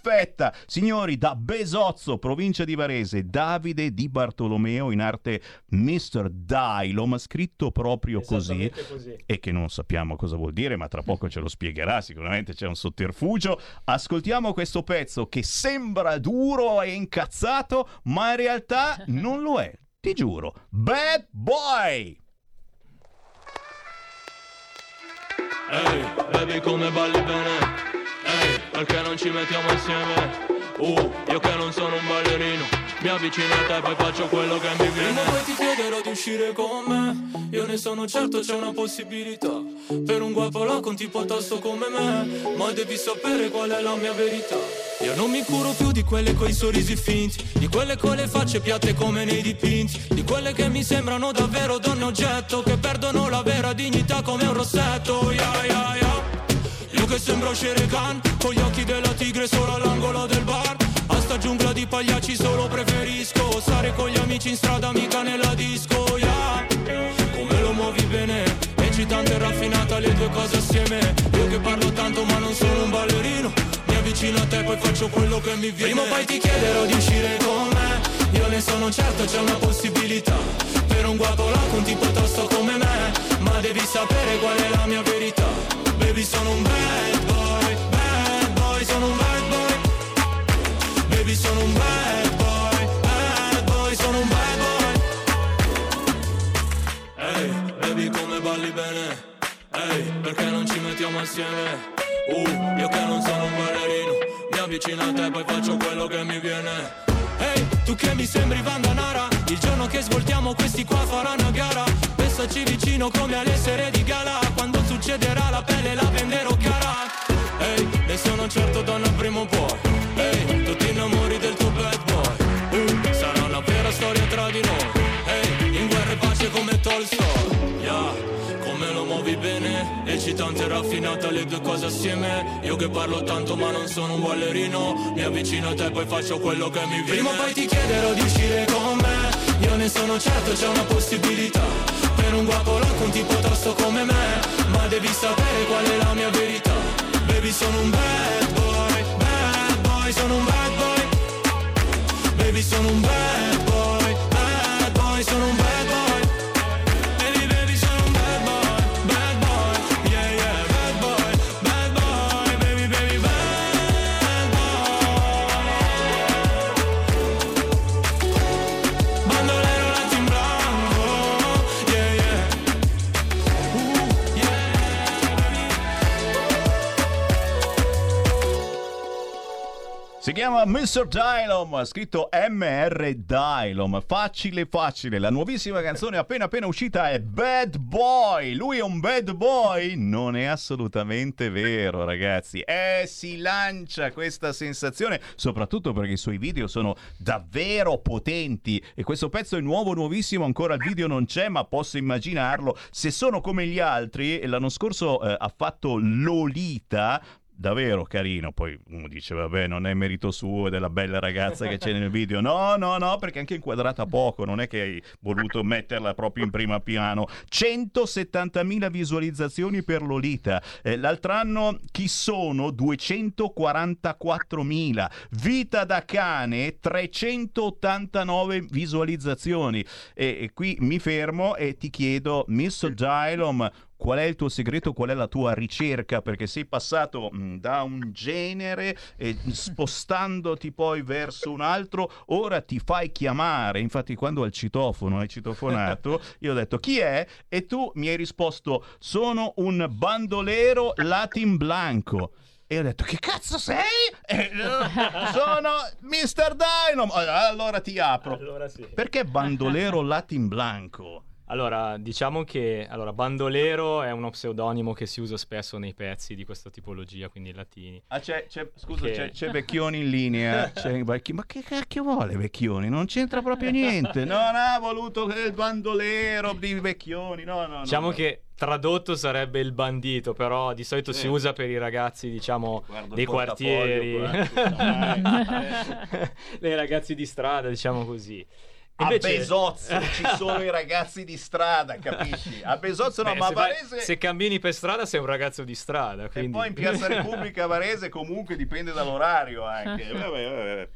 Signori, da Besozzo, provincia di Varese, Davide Di Bartolomeo, in arte Mr. Dylom, scritto proprio così. Così. E che non sappiamo cosa vuol dire, ma tra poco ce lo spiegherà. Sicuramente c'è un sotterfugio. Ascoltiamo questo pezzo che sembra duro e incazzato, ma in realtà non lo è. Ti giuro. Bad Boy! Ehi, baby come balli bene perché non ci mettiamo insieme? Uh, io che non sono un ballerino. Mi avvicino a te e poi faccio quello che mi viene. Prima poi ti chiederò di uscire con me. Io ne sono certo c'è una possibilità. Per un guapolo con tipo tosto come me. Ma devi sapere qual è la mia verità. Io non mi curo più di quelle coi sorrisi finti. Di quelle con le facce piatte come nei dipinti. Di quelle che mi sembrano davvero donne oggetto. Che perdono la vera dignità come un rossetto. Yeah, yeah, yeah io che sembro Shere Khan Con gli occhi della tigre solo all'angolo del bar. A sta giungla di pagliacci solo preferisco Stare con gli amici in strada mica nella disco yeah. Come lo muovi bene? Eccitante e raffinata le due cose assieme. Io che parlo tanto ma non sono un ballerino. Mi avvicino a te poi faccio quello che mi viene. Prima o poi ti chiederò di uscire con me. Io ne sono certo c'è una possibilità. Per un guapolo con tipo tosto come me Ma devi sapere qual è la mia verità. Baby sono un bad boy, bad boy, sono un bad boy. Baby sono un bad boy, bad boy, sono un bad boy. Ehi, baby come balli bene? Ehi, perché non ci mettiamo assieme? Uh, io che non sono un ballerino Mi avvicino a te poi faccio quello che mi viene Ehi, tu che mi sembri Vandanara Il giorno che svoltiamo questi qua faranno gara. Pensaci vicino come alle sere di gala Quando succederà la pelle la venderò cara. Ehi, ne sono certo donna prima o poi. Ehi, tu ti innamori del tuo bad boy. Uh, sarà una vera storia tra di noi. Ehi, in guerra e pace come Tolstoi muovi bene Eccitante e raffinata le due cose assieme. Io che parlo tanto ma non sono un ballerino Mi avvicino a te poi faccio quello che mi viene. Prima o poi ti chiederò di uscire con me. Io ne sono certo c'è una possibilità. Per un guapolo con tipo tosto come me. Ma devi sapere qual è la mia verità. Baby sono un bad boy, bad boy, sono un bad boy. Baby sono un bad boy, Si chiama Mr. Dylom, scritto MR Dylom. Facile, facile. La nuovissima canzone appena appena uscita è Bad Boy. Lui è un bad boy? Non è assolutamente vero, ragazzi. Eh, si lancia questa sensazione, soprattutto perché i suoi video sono davvero potenti. E questo pezzo è nuovo, nuovissimo. Ancora il video non c'è, ma posso immaginarlo. Se sono come gli altri, l'anno scorso eh, ha fatto Lolita davvero carino. Poi uno dice, vabbè, non è merito suo e della bella ragazza che c'è nel video. No, no, no, perché è anche inquadrata poco, non è che hai voluto metterla proprio in prima piano. 170.000 visualizzazioni per Lolita. Eh, l'altro anno chi sono? 244.000. Vita da cane, 389 visualizzazioni. E, e qui mi fermo e ti chiedo, Miss Gylom, qual è il tuo segreto, qual è la tua ricerca, perché sei passato mh, da un genere e spostandoti poi verso un altro, ora ti fai chiamare. Infatti quando al citofono hai citofonato, io ho detto chi è? E tu mi hai risposto sono un bandolero latin blanco. E ho detto, che cazzo sei? Eh, sono Mr. Dynamo. Allora ti apro. Allora sì. Perché bandolero latin blanco? Allora, diciamo che allora, bandolero è uno pseudonimo che si usa spesso nei pezzi di questa tipologia, quindi latini. Ah, c'è, c'è- scusa, Che- c'è, c'è Vecchioni in linea. Vecchi- ma che cacchio vuole Vecchioni? Non c'entra proprio niente. Non ha voluto il bandolero di Vecchioni. No, no. Diciamo no. che tradotto sarebbe il bandito, però di solito Sì. si usa per i ragazzi, diciamo, Guarda il dei quartieri, dei ragazzi di strada, diciamo così. A Invece- Besozzo ci sono i ragazzi di strada, capisci? A Besozzo no, Beh, ma se, vai- Varese... se cammini per strada sei un ragazzo di strada. E Quindi... poi in Piazza Repubblica Varese comunque dipende dall'orario anche. Vabbè, vabbè.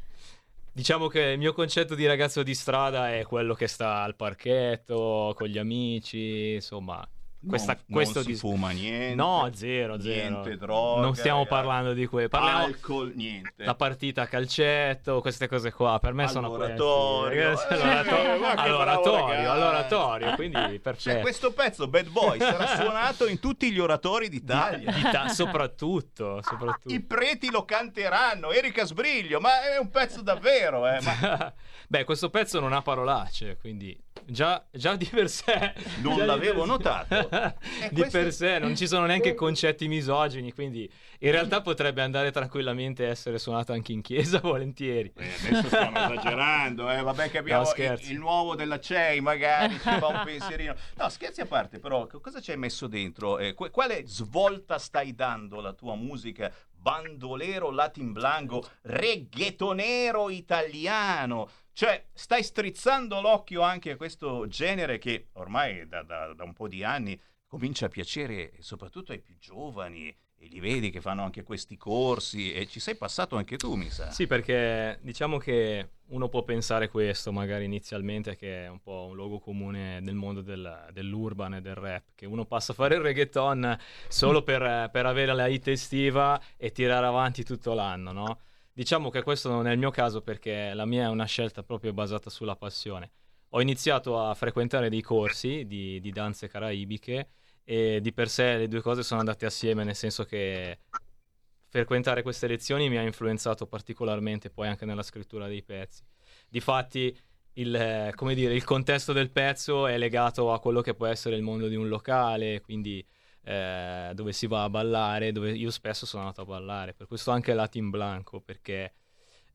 Diciamo che il mio concetto di ragazzo di strada è quello che sta al parchetto con gli amici, insomma. Questa, non, questo non si dis- fuma niente. No, zero, zero. Niente droga. non stiamo eh, parlando di quello. Parliamo Alcol, niente. la partita a calcetto, queste cose qua. Per me sono All'oratorio. Eh, bravo all'oratorio, all'oratorio, quindi Cioè, perfetto. questo pezzo, Bad Boy, sarà suonato in tutti gli oratori d'Italia. Di ta- soprattutto, soprattutto. I preti lo canteranno, Erika Sbriglio, ma è un pezzo davvero, eh. ma- Beh, questo pezzo non ha parolacce, quindi già, già di per sé... Non l'avevo sé- notato. E di questo- per sé non ci sono neanche concetti misogini, quindi in realtà potrebbe andare tranquillamente a essere suonato anche in chiesa volentieri. Eh, adesso stiamo esagerando, eh. vabbè che abbiamo No, il, il nuovo della CEI, magari ci fa un pensierino. No, scherzi a parte, però, co- cosa ci hai messo dentro? Eh, quale svolta stai dando alla tua musica? Bandolero latin blanco, reggaetonero italiano. Cioè, stai strizzando l'occhio anche a questo genere che ormai da, da- da un po' di anni comincia a piacere soprattutto ai più giovani e li vedi che fanno anche questi corsi e ci sei passato anche tu, mi sa. Sì, perché diciamo che uno può pensare questo magari inizialmente che è un po' un luogo comune nel mondo del- dell'urban e del rap, che uno passa a fare il reggaeton solo per, per avere la hit estiva e tirare avanti tutto l'anno, no? Diciamo che questo non è il mio caso perché la mia è una scelta proprio basata sulla passione. Ho iniziato a frequentare dei corsi di, di danze caraibiche e di per sé le due cose sono andate assieme, nel senso che frequentare queste lezioni mi ha influenzato particolarmente poi anche nella scrittura dei pezzi. Difatti, il, dire, il contesto del pezzo è legato a quello che può essere il mondo di un locale, quindi eh, dove si va a ballare, dove io spesso sono andato a ballare, per questo anche Latin Blanco, perché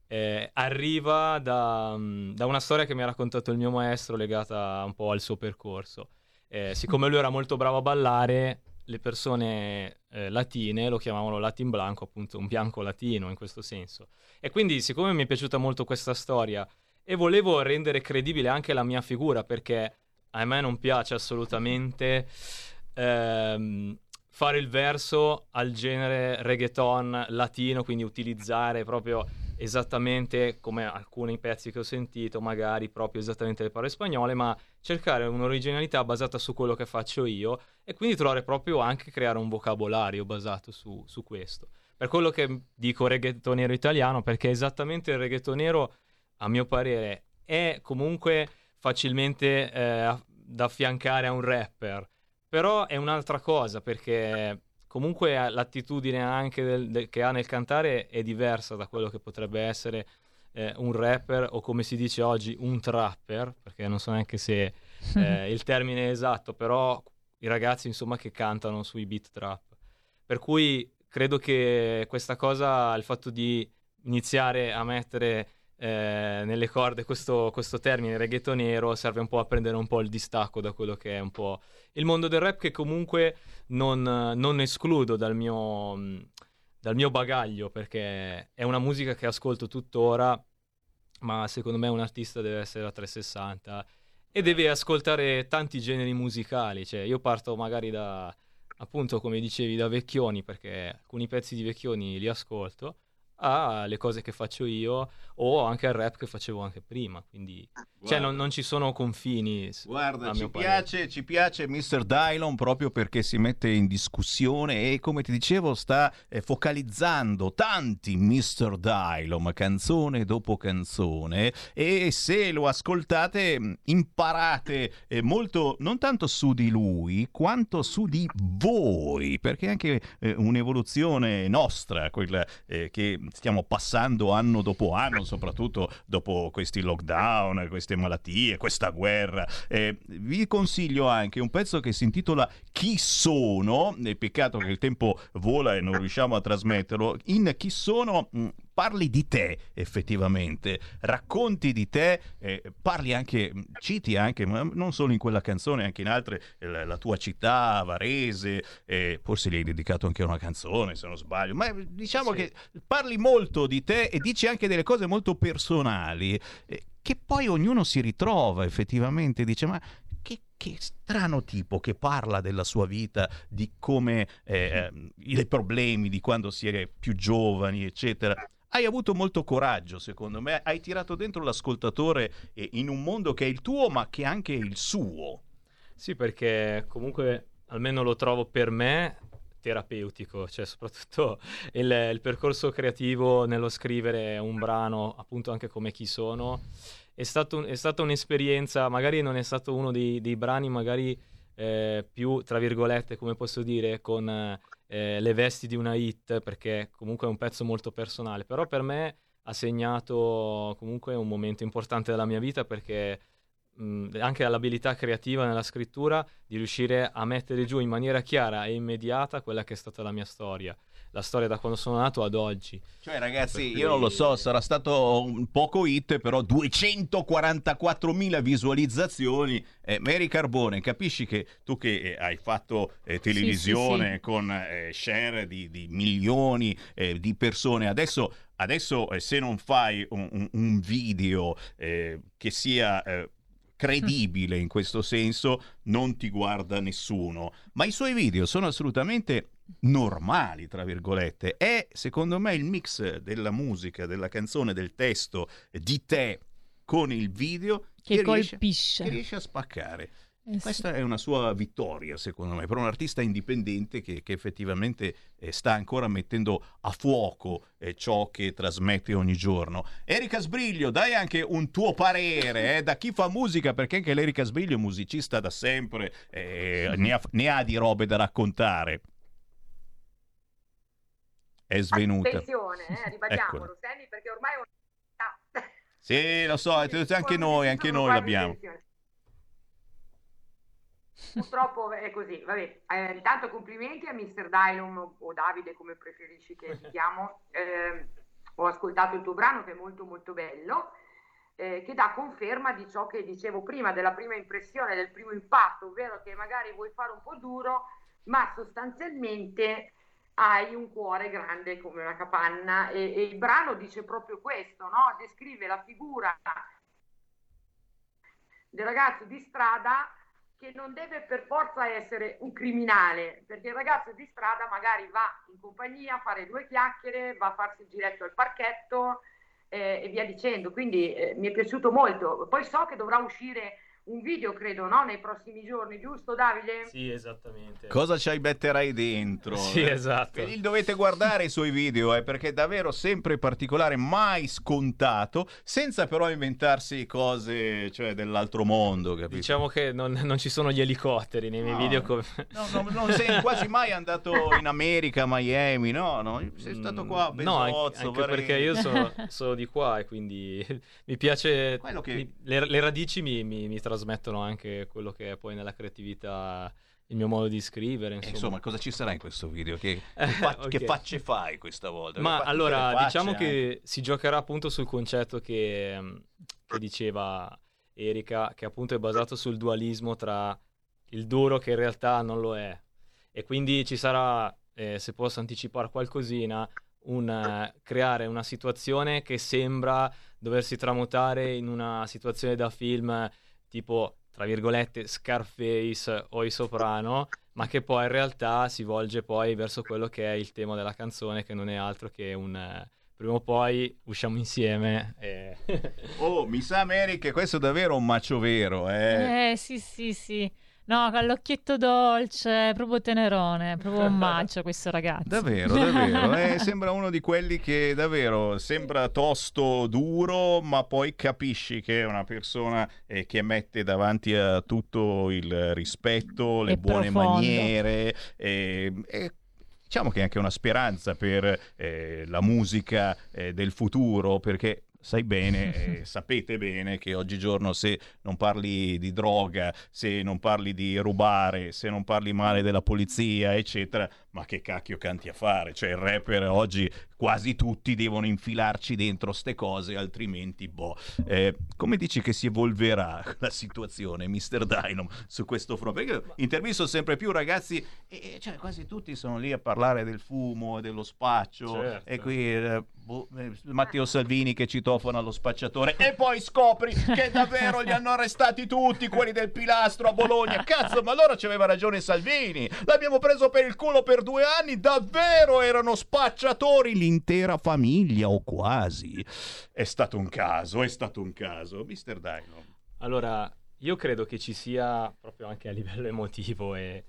eh, arriva da, mm, da una storia che mi ha raccontato il mio maestro legata un po' al suo percorso. Eh, siccome lui era molto bravo a ballare, le persone eh, latine lo chiamavano Latin Blanco, appunto un bianco latino in questo senso. E quindi, siccome mi è piaciuta molto questa storia e volevo rendere credibile anche la mia figura, perché a me non piace assolutamente ehm, fare il verso al genere reggaeton latino, quindi utilizzare proprio esattamente come alcuni pezzi che ho sentito, magari proprio esattamente le parole spagnole, ma cercare un'originalità basata su quello che faccio io e quindi trovare proprio anche creare un vocabolario basato su, su questo. Per quello che dico reggaetonero italiano, perché esattamente il reggaetonero, a mio parere, è comunque facilmente eh, da affiancare a un rapper, però è un'altra cosa perché comunque l'attitudine anche del- del- che ha nel cantare è diversa da quello che potrebbe essere eh, un rapper o come si dice oggi un trapper, perché non so neanche se eh, il termine è esatto, però i ragazzi insomma che cantano sui beat trap. Per cui credo che questa cosa, il fatto di iniziare a mettere eh, nelle corde questo, questo termine reggaetonero serve un po' a prendere un po' il distacco da quello che è un po' il mondo del rap che comunque non, non escludo dal mio, mh, dal mio bagaglio, perché è una musica che ascolto tuttora, ma secondo me un artista deve essere a 360 e deve ascoltare tanti generi musicali, cioè io parto magari da, appunto come dicevi, da Vecchioni, perché alcuni pezzi di Vecchioni li ascolto, alle cose che faccio io o anche al rap che facevo anche prima, quindi cioè, non, non, ci sono confini. Guarda, ci piace, ci piace Mr. Dylon proprio perché si mette in discussione e come ti dicevo sta eh, focalizzando tanti Mr. Dylon, canzone dopo canzone e se lo ascoltate imparate eh, molto, non tanto su di lui quanto su di voi, perché è anche eh, un'evoluzione nostra, quella eh, che stiamo passando anno dopo anno, soprattutto dopo questi lockdown, queste malattie, questa guerra. Eh, vi consiglio anche un pezzo che si intitola Chi sono, e peccato che il tempo vola e non riusciamo a trasmetterlo, in Chi sono mh, parli di te effettivamente, racconti di te, eh, parli anche, citi anche, ma non solo in quella canzone, anche in altre, la, la tua città, Varese, eh, forse gli hai dedicato anche una canzone se non sbaglio, ma diciamo sì. che parli molto di te e dici anche delle cose molto personali. Eh, che poi ognuno si ritrova effettivamente, dice ma che, che, strano tipo che parla della sua vita, di come eh, i problemi di quando si è più giovani, eccetera. Hai avuto molto coraggio, secondo me, hai tirato dentro l'ascoltatore in un mondo che è il tuo, ma che è anche il suo. Sì, perché comunque almeno lo trovo per me terapeutico, cioè soprattutto il, il, percorso creativo nello scrivere un brano, appunto anche come chi sono, è, stato, è stata un'esperienza, magari non è stato uno dei, dei brani magari eh, più, tra virgolette, come posso dire, con eh, le vesti di una hit, perché comunque è un pezzo molto personale, però per me ha segnato comunque un momento importante della mia vita perché mh, anche l'abilità creativa nella scrittura di riuscire a mettere giù in maniera chiara e immediata quella che è stata la mia storia la storia da quando sono nato ad oggi. Cioè, ragazzi, cui... io non lo so, sarà stato un poco hit, però 244.000 visualizzazioni. Eh, Mary Carbone, capisci che tu che eh, hai fatto eh, televisione sì, sì, sì. con eh, share di, di milioni eh, di persone, adesso, adesso eh, se non fai un, un, un video che sia credibile in questo senso, non ti guarda nessuno. Ma i suoi video sono assolutamente normali, tra virgolette. È, secondo me, il mix della musica, della canzone, del testo, di te con il video che, che colpisce. Riesce, che riesce a spaccare. Eh Questa sì. è una sua vittoria, secondo me, per un artista indipendente che, che effettivamente eh, sta ancora mettendo a fuoco eh, ciò che trasmette ogni giorno. Erika Sbriglio, dai anche un tuo parere eh, da chi fa musica, perché anche l'Erika Sbriglio è musicista da sempre, eh, ne ha, ne ha di robe da raccontare è svenuta. Attenzione, eh, ribadiamolo, Sammy, perché ormai è una... Sì, lo so, anche noi, anche noi l'abbiamo. Purtroppo è così. Vabbè, eh, intanto complimenti a Mr. Dylum o Davide come preferisci che ti chiamo. Eh, ho ascoltato il tuo brano che è molto molto bello, eh, che dà conferma di ciò che dicevo prima, della prima impressione, del primo impatto, ovvero che magari vuoi fare un po' duro, ma sostanzialmente hai un cuore grande come una capanna e, e il brano dice proprio questo, no? descrive la figura del ragazzo di strada che non deve per forza essere un criminale, perché il ragazzo di strada magari va in compagnia a fare due chiacchiere, va a farsi il giretto al parchetto eh, e via dicendo. Quindi eh, mi è piaciuto molto. Poi so che dovrà uscire un video, credo, no? Nei prossimi giorni, giusto Davide? Sì, esattamente. Cosa ci metterai dentro? Sì, esatto. E dovete guardare i suoi video, eh, perché è davvero sempre particolare, mai scontato, senza però inventarsi cose, cioè, dell'altro mondo, capito? Diciamo che non, non ci sono gli elicotteri nei miei no. video. Come... No, no, non sei quasi mai andato in America, Miami, no? no? Sei stato qua a Besozzo, No, anche, anche perché io sono, sono, di qua e quindi mi piace... Che... Mi, le, le, radici mi, mi, mi trasmettono anche quello che è poi nella creatività il mio modo di scrivere. Insomma, insomma cosa ci sarà in questo video? Che, che, fa- okay. che facce fai questa volta? Ma allora, diciamo che si giocherà appunto sul concetto che, mm, che diceva Erika, che appunto è basato sul dualismo tra il duro che in realtà non lo è. E quindi ci sarà eh, se posso anticipare qualcosina, un, eh, creare una situazione che sembra doversi tramutare in una situazione da film tipo, tra virgolette, Scarface o I Soprano, ma che poi in realtà si volge poi verso quello che è il tema della canzone, che non è altro che un... eh, prima o poi usciamo insieme e... Oh, mi sa Mary che questo è davvero un macio vero, eh. Eh, sì, sì, sì. No, con l'occhietto dolce, proprio tenerone, proprio un macio questo ragazzo. Davvero, davvero. eh, sembra uno di quelli che davvero sembra tosto, duro, ma poi capisci che è una persona eh, che mette davanti a tutto il rispetto, le È buone profondo. maniere. eh, e diciamo che è anche una speranza per eh, la musica eh, del futuro, perché sai bene, eh, sapete bene che oggigiorno se non parli di droga, se non parli di rubare, se non parli male della polizia, eccetera, ma che cacchio canti a fare? Cioè il rapper oggi quasi tutti devono infilarci dentro ste cose, altrimenti boh. Eh, come dici che si evolverà la situazione, Mr. Dynam, su questo fronte? Perché intervisto sempre più ragazzi e cioè, quasi tutti sono lì a parlare del fumo e dello spaccio Certo. e qui eh, boh, eh, Matteo Salvini che citofona allo spacciatore e poi scopri che davvero li hanno arrestati tutti quelli del pilastro a Bologna cazzo ma allora c'aveva ragione Salvini l'abbiamo preso per il culo per due anni davvero erano spacciatori l'intera famiglia o quasi è stato un caso è stato un caso Mr. Dino Allora, io credo che ci sia proprio anche a livello emotivo e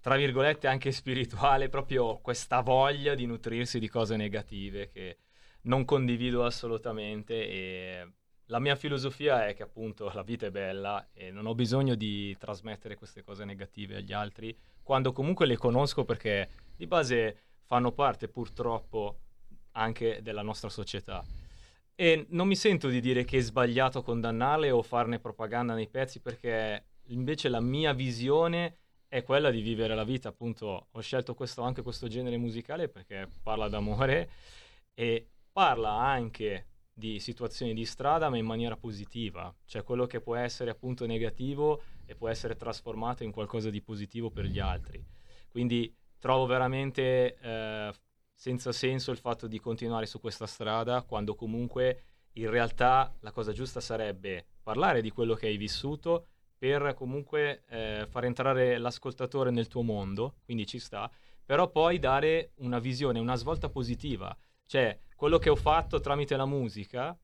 tra virgolette anche spirituale proprio questa voglia di nutrirsi di cose negative che non condivido assolutamente e la mia filosofia è che appunto la vita è bella e non ho bisogno di trasmettere queste cose negative agli altri quando comunque le conosco perché di base fanno parte purtroppo anche della nostra società. E non mi sento di dire che è sbagliato condannarle o farne propaganda nei pezzi perché invece la mia visione è quella di vivere la vita. Appunto, ho scelto questo, anche questo genere musicale perché parla d'amore e parla anche di situazioni di strada ma in maniera positiva, cioè quello che può essere appunto negativo e può essere trasformato in qualcosa di positivo per gli altri. Quindi trovo veramente eh, senza senso il fatto di continuare su questa strada quando comunque in realtà la cosa giusta sarebbe parlare di quello che hai vissuto per comunque eh, far entrare l'ascoltatore nel tuo mondo, quindi ci sta, però poi dare una visione, una svolta positiva. Cioè, quello che ho fatto tramite la musica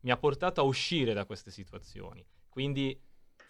mi ha portato a uscire da queste situazioni. Quindi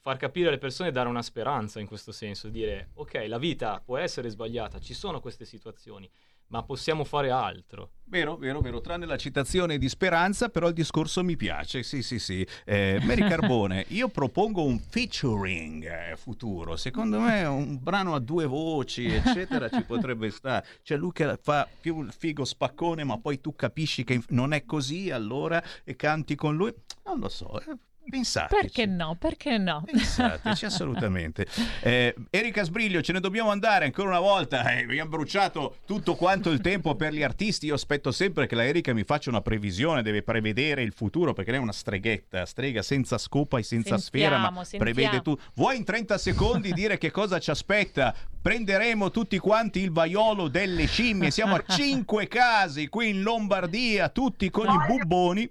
far capire alle persone dare una speranza in questo senso, dire ok, la vita può essere sbagliata, ci sono queste situazioni, ma possiamo fare altro. Vero, vero, vero, tranne la citazione di Speranza, però il discorso mi piace, sì, sì, sì. Eh, Mary Carbone, io propongo un featuring eh, futuro, secondo me un brano a due voci, eccetera, ci potrebbe stare. Cioè lui che fa più il figo spaccone, ma poi tu capisci che non è così, allora, e canti con lui, non lo so, eh, pensateci. Perché no? Perché no? Pensateci, assolutamente. Eh, Erika Sbriglio, ce ne dobbiamo andare ancora una volta. Eh, abbiamo bruciato tutto quanto il tempo per gli artisti. Io aspetto sempre che la Erika mi faccia una previsione, deve prevedere il futuro perché lei è una streghetta, strega senza scopa e senza sfera, ma Sentiamo, prevede sentiamo. tutto. Vuoi in 30 secondi dire che cosa ci aspetta? Prenderemo tutti quanti il vaiolo delle scimmie. Siamo a cinque casi qui in Lombardia, tutti con i bubboni.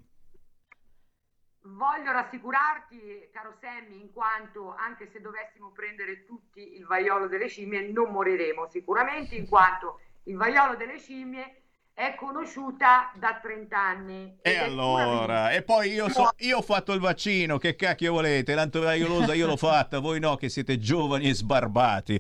Voglio rassicurarti, caro Sammy, in quanto anche se dovessimo prendere tutti il vaiolo delle scimmie, non moriremo sicuramente, in quanto il vaiolo delle scimmie è conosciuta da 30 anni. E allora, e poi io, so- io ho fatto il vaccino, che cacchio volete? L'antivaiolosa io l'ho fatta, voi no, che siete giovani e sbarbati.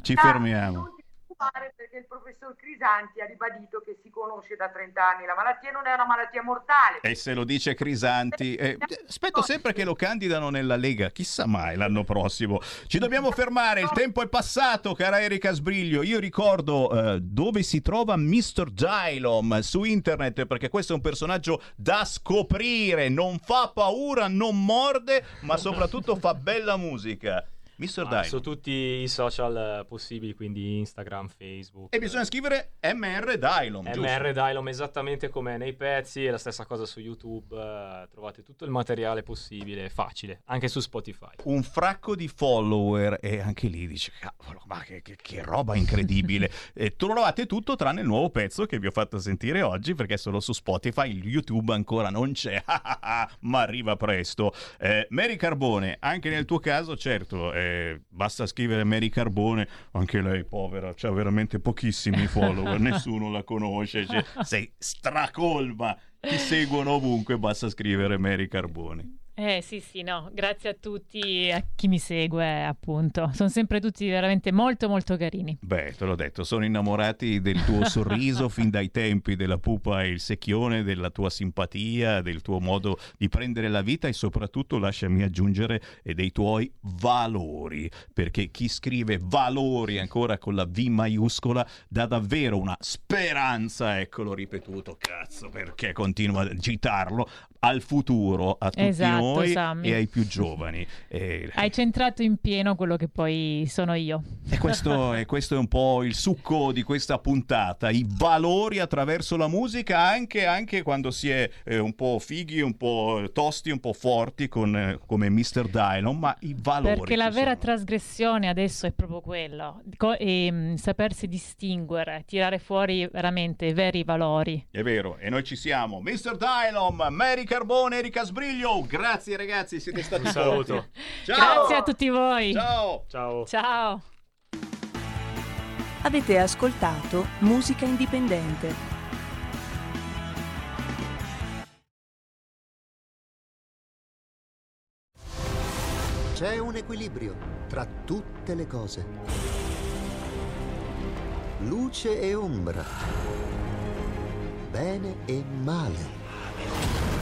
Ci fermiamo. Preoccupare perché il professor Crisanti ha ribadito che si conosce da 30 anni. La malattia non è una malattia mortale. E se lo dice Crisanti, eh, aspetto sempre che lo candidano nella Lega, chissà mai l'anno prossimo. Ci dobbiamo fermare, il tempo è passato, cara Erika Sbriglio. Io ricordo eh, dove si trova Mr. Dylom su internet, perché questo è un personaggio da scoprire, non fa paura, non morde, ma soprattutto fa bella musica. Mr. Dino. Su tutti i social eh, possibili, quindi Instagram, Facebook. E bisogna scrivere MR giusto? MR Dylom esattamente come nei pezzi, è la stessa cosa su YouTube, eh, trovate tutto il materiale possibile, facile, anche su Spotify. un fracco di follower e anche lì dice cavolo ma che, che- che roba incredibile e trovate tutto tranne il nuovo pezzo che vi ho fatto sentire oggi perché solo su Spotify il YouTube ancora non c'è ma arriva presto eh, Mary Carbone anche nel tuo caso certo eh, basta scrivere Mary Carbone anche lei povera c'ha veramente pochissimi follower nessuno la conosce cioè, sei stracolma. Ti seguono ovunque basta scrivere Mary Carbone Eh sì, sì, no, grazie a tutti, a chi mi segue, appunto. Sono sempre tutti veramente molto, molto carini. Beh, te l'ho detto, sono innamorati del tuo sorriso fin dai tempi della pupa e il secchione, della tua simpatia, del tuo modo di prendere la vita e soprattutto, lasciami aggiungere, e dei tuoi valori. Perché chi scrive valori ancora con la V maiuscola dà davvero una speranza, eccolo ripetuto, cazzo, perché continua a agitarlo al futuro, a tutti Esatto, noi Sammy. e ai più giovani. E- Hai centrato in pieno quello che poi sono io. e questo, e questo è un po' il succo di questa puntata, i valori attraverso la musica, anche, anche quando si è eh, un po' fighi, un po' tosti, un po' forti con, eh, come Mr. Dylon, ma i valori. Perché la vera sono. trasgressione adesso è proprio quello, co- e, mm, sapersi distinguere, tirare fuori veramente i veri valori. È vero, e noi ci siamo. Mr. Dylon, Mary Carbone, Erika Sbriglio, grazie ragazzi, siete stati Un saluto. Grazie a tutti voi. Ciao! Ciao! Ciao! Avete ascoltato Musica Indipendente. C'è un equilibrio tra tutte le cose. Luce e ombra. Bene e male.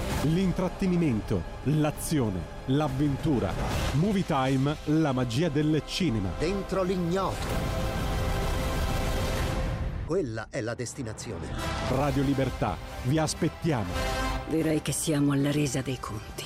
L'intrattenimento, l'azione, l'avventura. Movie Time, la magia del cinema. Dentro l'ignoto. Quella è la destinazione. Radio Libertà. Vi aspettiamo. Direi che siamo alla resa dei conti.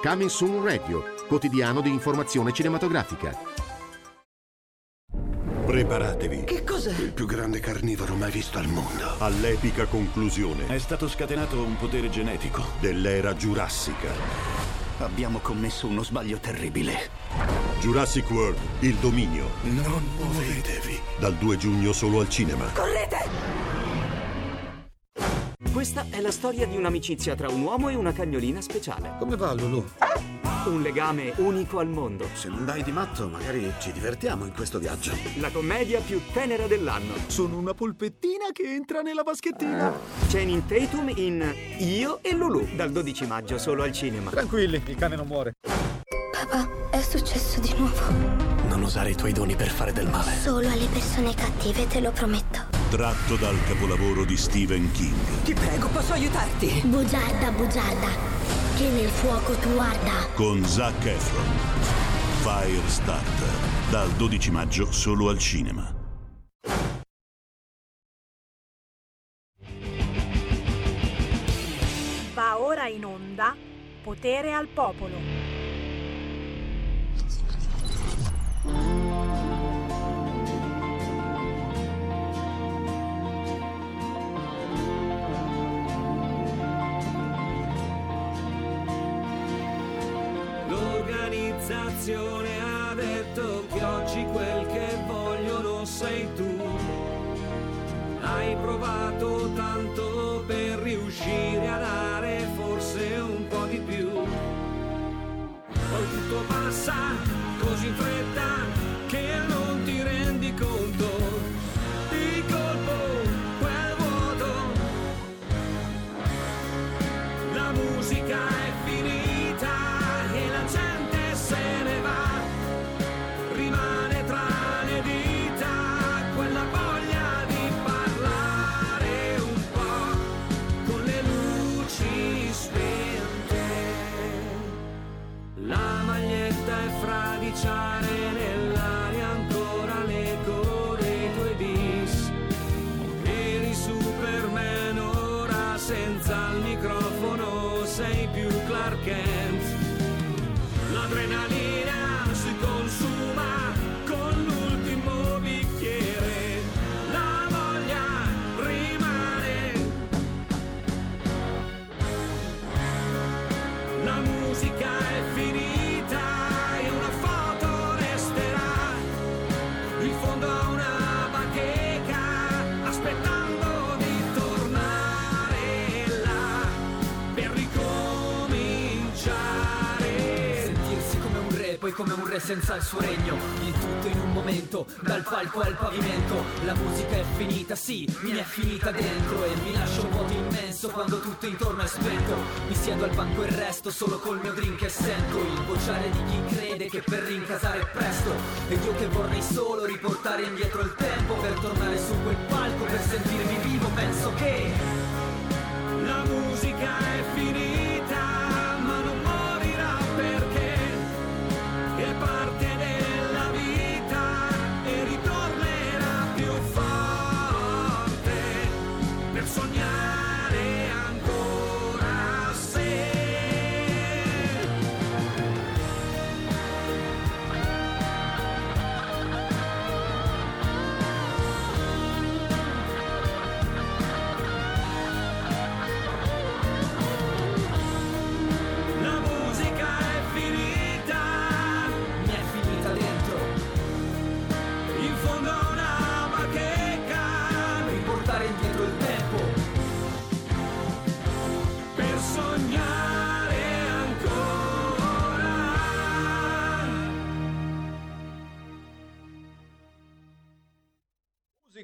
Coming Soon Radio, quotidiano di informazione cinematografica. Preparatevi. Che cos'è? Il più grande carnivoro mai visto al mondo. All'epica conclusione. È stato scatenato un potere genetico. Dell'era giurassica. Abbiamo commesso uno sbaglio terribile. Jurassic World, il dominio. Non muovetevi. Dal 2 giugno solo al cinema. Correte! Questa è la storia di un'amicizia tra un uomo e una cagnolina speciale. Come va Lulu? Un legame unico al mondo. Se non dai di matto, magari ci divertiamo in questo viaggio. La commedia più tenera dell'anno. Sono una polpettina che entra nella vaschettina. Channing Tatum in Io e Lulu, dal 12 maggio solo al cinema. Tranquilli, il cane non muore. Papà, è successo di nuovo. Usare i tuoi doni per fare del male. Solo alle persone cattive, te lo prometto. Tratto dal capolavoro di Stephen King. Ti prego, posso aiutarti? Bugiarda, bugiarda. che nel fuoco tu arda. con Zac Efron. Firestarter, dal 12 maggio solo al cinema. Va ora in onda Potere al popolo. L'organizzazione ha detto che oggi quel che vogliono sei tu. Hai provato tanto per riuscire a dare forse un po' di più. Poi tutto passa così in fretta poi come un re senza il suo regno. Il tutto in un momento, dal palco al pavimento. La musica è finita, sì, mi è finita dentro. E mi lascio un vuoto immenso quando tutto intorno è spento. Mi siedo al banco e resto solo col mio drink e sento il vociare di chi crede che per rincasare è presto. Ed io che vorrei solo riportare indietro il tempo per tornare su quel palco, per sentirmi vivo. Penso che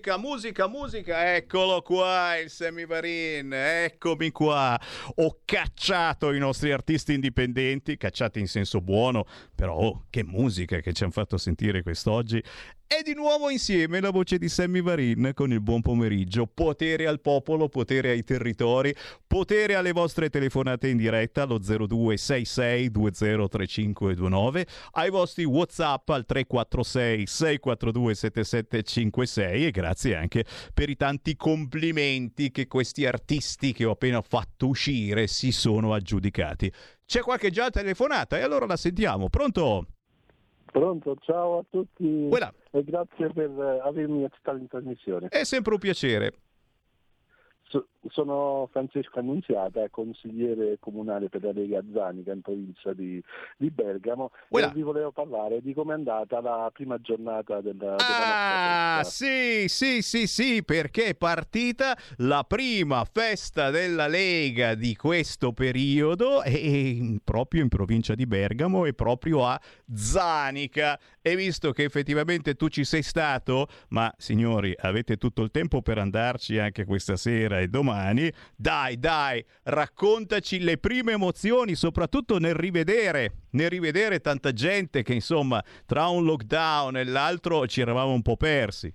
Musica, musica, musica, eccolo qua il Semivarin, eccomi qua. Ho cacciato i nostri artisti indipendenti, cacciati in senso buono, però oh, che musica che ci hanno fatto sentire quest'oggi. E di nuovo insieme la voce di Sammy Varin con il buon pomeriggio. Potere al popolo, potere ai territori, potere alle vostre telefonate in diretta allo 0266203529, ai vostri WhatsApp al 346 642 7756 e grazie anche per i tanti complimenti che questi artisti che ho appena fatto uscire si sono aggiudicati. C'è qualche già telefonata e allora la sentiamo. Pronto? Pronto, ciao a tutti e grazie per eh, avermi accettato in trasmissione. È sempre un piacere. So- sono Francesco Annunziata, consigliere comunale per la Lega Zanica in provincia di, di Bergamo. E vi volevo parlare di come è andata la prima giornata della, della Ah, sì, sì, sì, sì, perché è partita la prima festa della Lega di questo periodo e, e proprio in provincia di Bergamo e proprio a Zanica. E visto che effettivamente tu ci sei stato, ma signori, avete tutto il tempo per andarci anche questa sera e domani, dai, dai, raccontaci le prime emozioni, soprattutto nel rivedere, nel rivedere tanta gente che insomma tra un lockdown e l'altro ci eravamo un po' persi.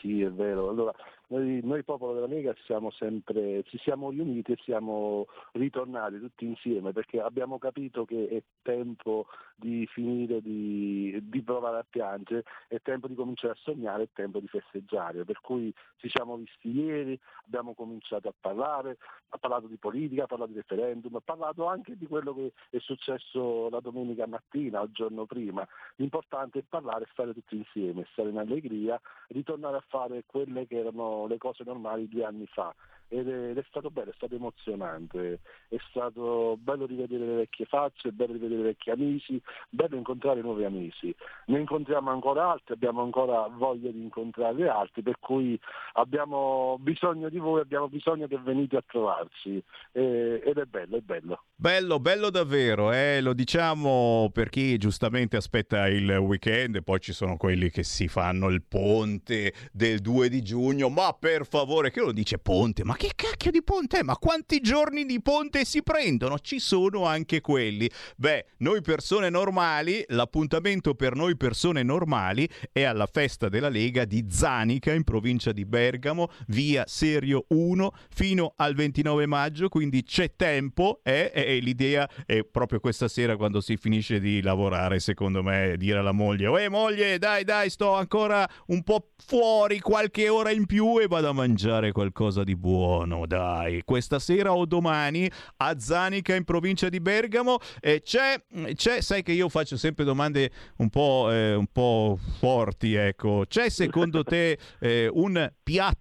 Sì, è vero. Allora, Noi, noi popolo della Lega siamo sempre, ci siamo riuniti e siamo ritornati tutti insieme perché abbiamo capito che è tempo di finire di, di provare a piangere, è tempo di cominciare a sognare, è tempo di festeggiare. Per cui ci siamo visti ieri, abbiamo cominciato a parlare, ha parlato di politica, ha parlato di referendum, ha parlato anche di quello che è successo la domenica mattina il giorno prima. L'importante è parlare e stare tutti insieme, stare in allegria, ritornare a fare quelle che erano le cose normali due anni fa ed è, ed è, stato bello, è stato emozionante, è stato bello rivedere le vecchie facce, bello rivedere vecchi amici, bello incontrare nuovi amici. Ne incontriamo ancora altri, abbiamo ancora voglia di incontrare altri, per cui abbiamo bisogno di voi, abbiamo bisogno che venite a trovarci e, ed è bello, è bello. Bello, bello davvero, eh? lo diciamo per chi giustamente aspetta il weekend poi ci sono quelli che si fanno il ponte del 2 di giugno, ma per favore, che lo dice ponte? Ma che cacchio di ponte è? Ma quanti giorni di ponte si prendono? Ci sono anche quelli. Beh, noi persone normali, l'appuntamento per noi persone normali è alla festa della Lega di Zanica in provincia di Bergamo, via Serio 1 fino al 29 maggio, quindi c'è tempo eh? e l'idea è proprio questa sera quando si finisce di lavorare, secondo me, dire alla moglie, "Uè moglie, dai, dai, sto ancora un po' fuori qualche ora in più e vado a mangiare qualcosa di buono." Buono, dai. Questa sera o domani a Zanica in provincia di Bergamo eh, c'è, c'è, sai che io faccio sempre domande un po', eh, un po forti, ecco. C'è secondo te eh, un piatto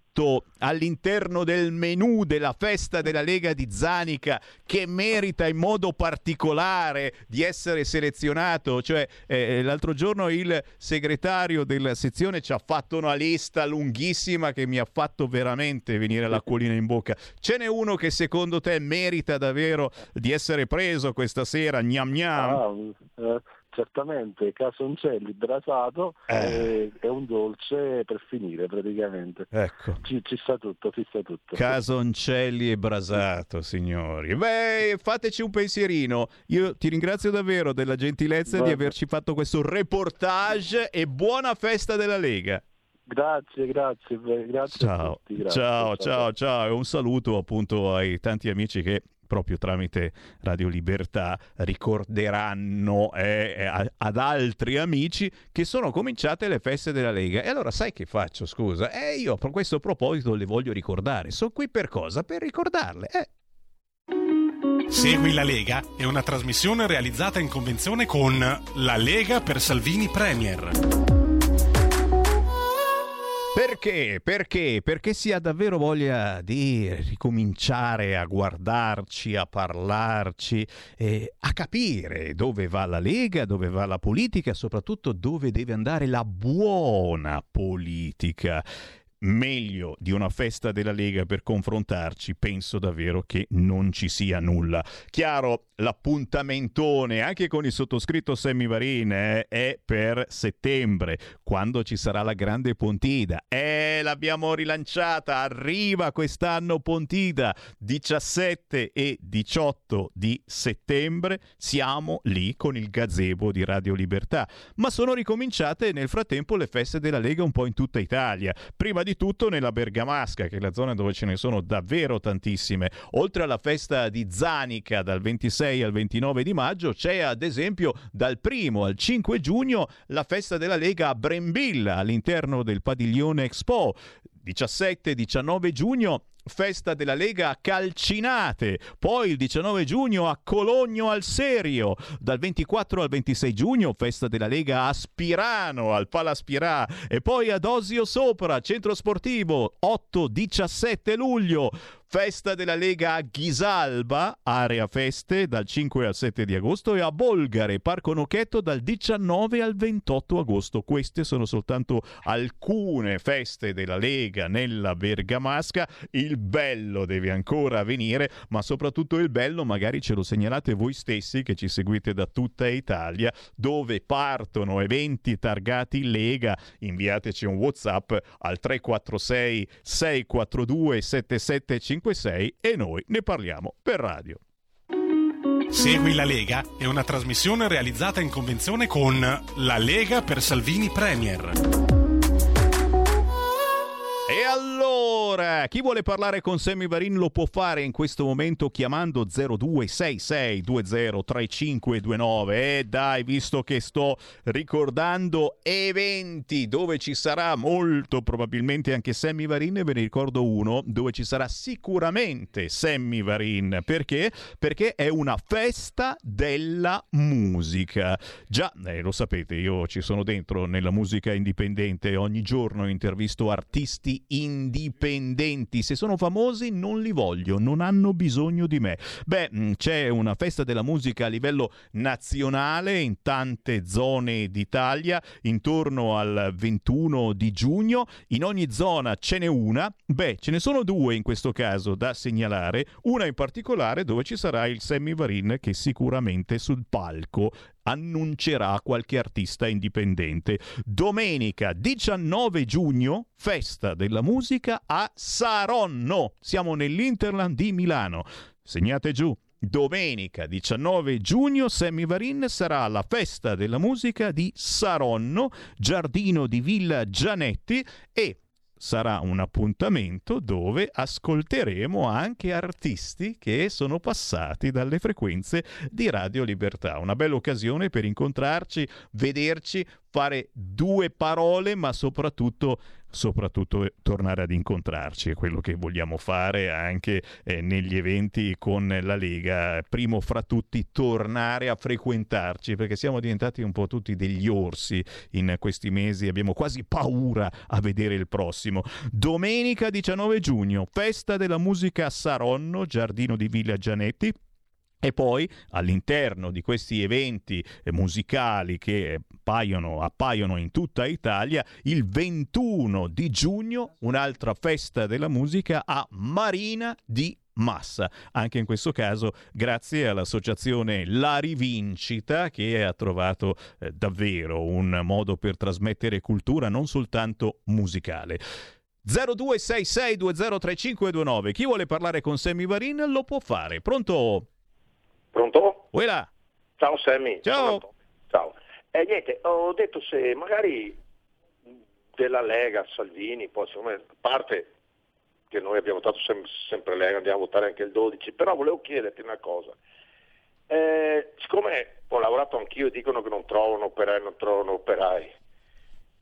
all'interno del menù della festa della Lega di Zanica che merita in modo particolare di essere selezionato. Cioè, eh, l'altro giorno il segretario della sezione ci ha fatto una lista lunghissima che mi ha fatto veramente venire l'acquolina in bocca. Ce n'è uno che secondo te merita davvero di essere preso questa sera? Gnam gnam. Ah, eh certamente casoncelli brasato eh. è, un dolce per finire praticamente. Ecco. Ci, ci, sta tutto, ci sta tutto. Casoncelli e brasato, signori. Beh, fateci un pensierino. Io ti ringrazio davvero della gentilezza Vabbè. di averci fatto questo reportage e buona festa della Lega. Grazie, grazie, grazie ciao. Grazie, ciao, ciao, ciao, e un saluto appunto ai tanti amici che proprio tramite Radio Libertà ricorderanno eh, ad altri amici che sono cominciate le feste della Lega. E allora sai che faccio, scusa? Eh, io a questo proposito le voglio ricordare. Sono qui per cosa? Per ricordarle. Eh. Segui la Lega è una trasmissione realizzata in convenzione con La Lega per Salvini Premier. Perché? Perché? Perché si ha davvero voglia di ricominciare a guardarci, a parlarci, eh, a capire dove va la Lega, dove va la politica, soprattutto dove deve andare la buona politica meglio di una festa della Lega per confrontarci, penso davvero che non ci sia nulla. Chiaro, l'appuntamentone anche con il sottoscritto Sammy Varin eh, è per settembre, quando ci sarà la grande Pontida. Eh, l'abbiamo rilanciata, arriva quest'anno Pontida, 17 e 18 di settembre, siamo lì con il gazebo di Radio Libertà, ma sono ricominciate nel frattempo le feste della Lega un po' in tutta Italia. Prima di di tutto nella Bergamasca, che è la zona dove ce ne sono davvero tantissime. Oltre alla festa di Zanica dal 26 al 29 di maggio, c'è ad esempio dal 1 al 5 giugno la festa della Lega a Brembilla all'interno del padiglione Expo. 17-19 giugno festa della Lega a Calcinate, poi il 19 giugno a Cologno al Serio, dal 24 al 26 giugno festa della Lega a Spirano, al Palaspirà. E poi ad Osio Sopra, centro sportivo, 8-17 luglio, Festa della Lega a Ghisalba, area feste dal 5 al 7 di agosto e a Bolgare, Parco Nocchetto dal 19 al 28 agosto. Queste sono soltanto alcune feste della Lega nella Bergamasca. Il bello deve ancora venire, ma soprattutto il bello magari ce lo segnalate voi stessi che ci seguite da tutta Italia, dove partono eventi targati Lega. Inviateci un WhatsApp al 346 642 7750 1056 e noi ne parliamo per radio. Segui la Lega è una trasmissione realizzata in convenzione con La Lega per Salvini Premier. E allora, chi vuole parlare con Sammy Varin lo può fare in questo momento chiamando 0266203529. E dai, visto che sto ricordando eventi dove ci sarà molto probabilmente anche Sammy Varin, ve ne ricordo uno dove ci sarà sicuramente Sammy Varin. Perché? Perché è una festa della musica. Già, eh, lo sapete, io ci sono dentro nella musica indipendente, ogni giorno intervisto artisti indipendenti. Se sono famosi non li voglio, non hanno bisogno di me. Beh, mm, c'è una festa della musica a livello nazionale in tante zone d'Italia, intorno al 21 di giugno. In ogni zona ce n'è una. Beh, ce ne sono due in questo caso da segnalare. Una in particolare dove ci sarà il Sammy Varin che sicuramente sul palco annuncerà qualche artista indipendente. Domenica 19 giugno, festa della musica a Saronno. Siamo nell'Interland di Milano. Segnate giù. Domenica 19 giugno Sammy Varin sarà alla festa della musica di Saronno, giardino di Villa Gianetti e sarà un appuntamento dove ascolteremo anche artisti che sono passati dalle frequenze di Radio Libertà. Una bella occasione per incontrarci, vederci, fare due parole, ma soprattutto soprattutto tornare ad incontrarci, è quello che vogliamo fare anche eh, negli eventi con la Lega. Primo fra tutti, tornare a frequentarci, perché siamo diventati un po' tutti degli orsi in questi mesi, abbiamo quasi paura a vedere il prossimo. Domenica 19 giugno, festa della musica a Saronno, giardino di Villa Gianetti. E poi all'interno di questi eventi eh, musicali che appaiono, appaiono, in tutta Italia, il 21 di giugno un'altra festa della musica a Marina di Massa. Anche in questo caso grazie all'associazione La Rivincita che ha trovato eh, davvero un modo per trasmettere cultura non soltanto musicale. 0266203529. Chi vuole parlare con Sammy Varin lo può fare. Pronto? Pronto? Uela. Ciao Sammy. Ciao. Ciao. E eh, niente, ho detto se magari della Lega, Salvini, poi secondo me, a parte che noi abbiamo votato sem- sempre Lega, andiamo a votare anche il 12, però volevo chiederti una cosa. Eh, siccome ho lavorato anch'io e dicono che non trovano operai, non trovano operai,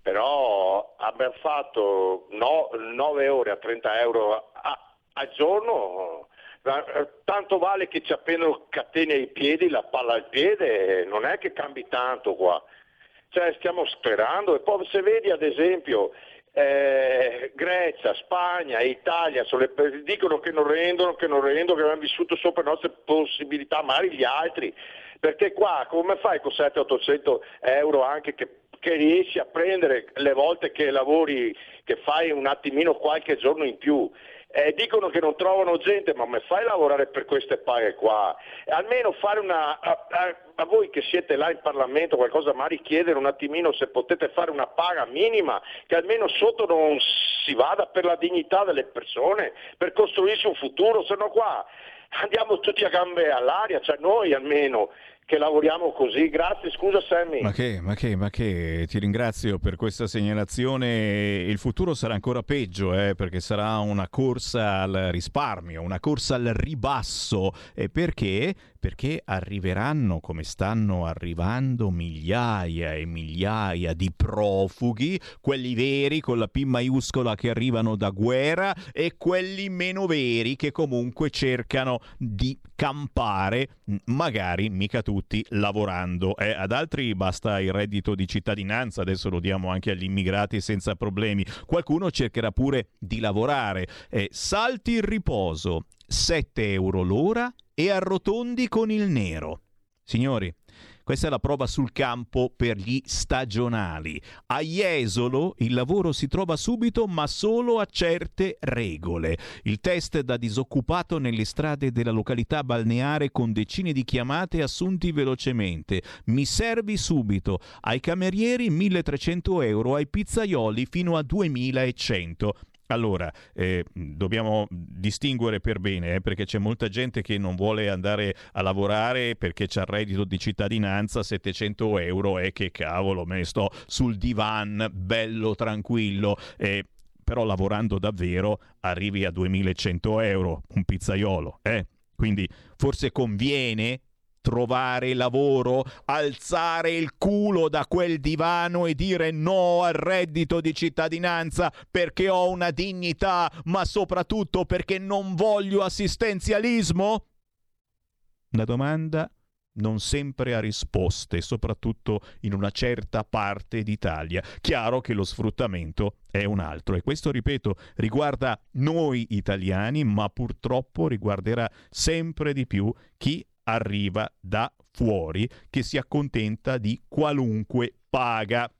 però abbiamo fatto no, 9 ore a 30 euro a, a giorno tanto vale che ci appena catene ai piedi, la palla al piede, non è che cambi tanto qua. Cioè stiamo sperando e poi se vedi ad esempio eh, Grecia, Spagna, Italia le, dicono che non rendono, che non rendono, che hanno vissuto sopra le nostre possibilità, magari gli altri, perché qua come fai con 700-800 euro anche che, che, riesci a prendere le volte che lavori, che fai un attimino qualche giorno in più? Eh, dicono che non trovano gente, ma come fai lavorare per queste paghe qua? Almeno fare una, a, a, a, voi che siete là in Parlamento qualcosa, ma richiedere un attimino se potete fare una paga minima, che almeno sotto non si vada per la dignità delle persone, per costruirsi un futuro, se no qua andiamo tutti a gambe all'aria, cioè noi almeno che lavoriamo così. Grazie, scusa Sammy. Ma che, ma che, ma che, ti ringrazio per questa segnalazione. Il futuro sarà ancora peggio, eh, perché sarà una corsa al risparmio, una corsa al ribasso. E perché? Perché arriveranno, come stanno arrivando, migliaia e migliaia di profughi, quelli veri con la P maiuscola che arrivano da guerra e quelli meno veri che comunque cercano di campare, magari mica tutti lavorando. Eh, ad altri basta il reddito di cittadinanza, adesso lo diamo anche agli immigrati senza problemi. Qualcuno cercherà pure di lavorare. Eh, salti il riposo, 7 euro l'ora e arrotondi con il nero. Signori, questa è la prova sul campo per gli stagionali. A Jesolo il lavoro si trova subito ma solo a certe regole. Il test da disoccupato nelle strade della località balneare con decine di chiamate assunti velocemente. Mi servi subito. Ai camerieri 1300 euro, ai pizzaioli fino a 2100. Allora, eh, dobbiamo distinguere per bene, eh, perché c'è molta gente che non vuole andare a lavorare perché c'ha il reddito di cittadinanza, 700 euro, e eh, che cavolo, me ne sto sul divan, bello, tranquillo. Eh, però lavorando davvero arrivi a 2100 euro un pizzaiolo, eh? Quindi forse conviene trovare lavoro, alzare il culo da quel divano e dire no al reddito di cittadinanza perché ho una dignità, ma soprattutto perché non voglio assistenzialismo? La domanda non sempre ha risposte, soprattutto in una certa parte d'Italia. Chiaro che lo sfruttamento è un altro e questo, ripeto, riguarda noi italiani, ma purtroppo riguarderà sempre di più chi arriva da fuori, che si accontenta di qualunque paga.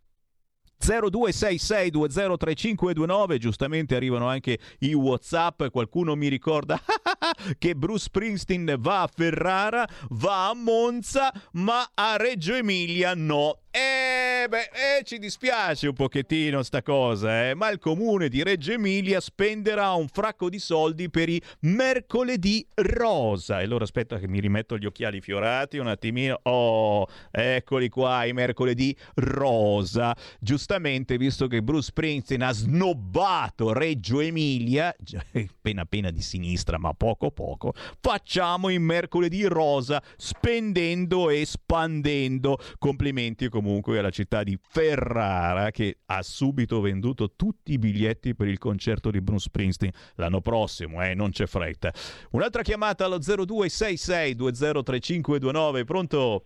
0266203529 giustamente arrivano anche i whatsapp qualcuno mi ricorda che Bruce Springsteen va a Ferrara va a Monza ma a Reggio Emilia no eh, beh, eh, ci dispiace un pochettino sta cosa, eh, ma il comune di Reggio Emilia spenderà un fracco di soldi per i mercoledì rosa. E allora aspetta che mi rimetto gli occhiali fiorati un attimino. Oh, eccoli qua i mercoledì rosa. Giustamente, visto che Bruce Springsteen ha snobbato Reggio Emilia, appena appena di sinistra, ma poco poco, facciamo i mercoledì rosa spendendo e spandendo. Complimenti comunque alla città di Ferrara che ha subito venduto tutti i biglietti per il concerto di Bruce Springsteen l'anno prossimo, eh, non c'è fretta. Un'altra chiamata allo 0266 203529, pronto?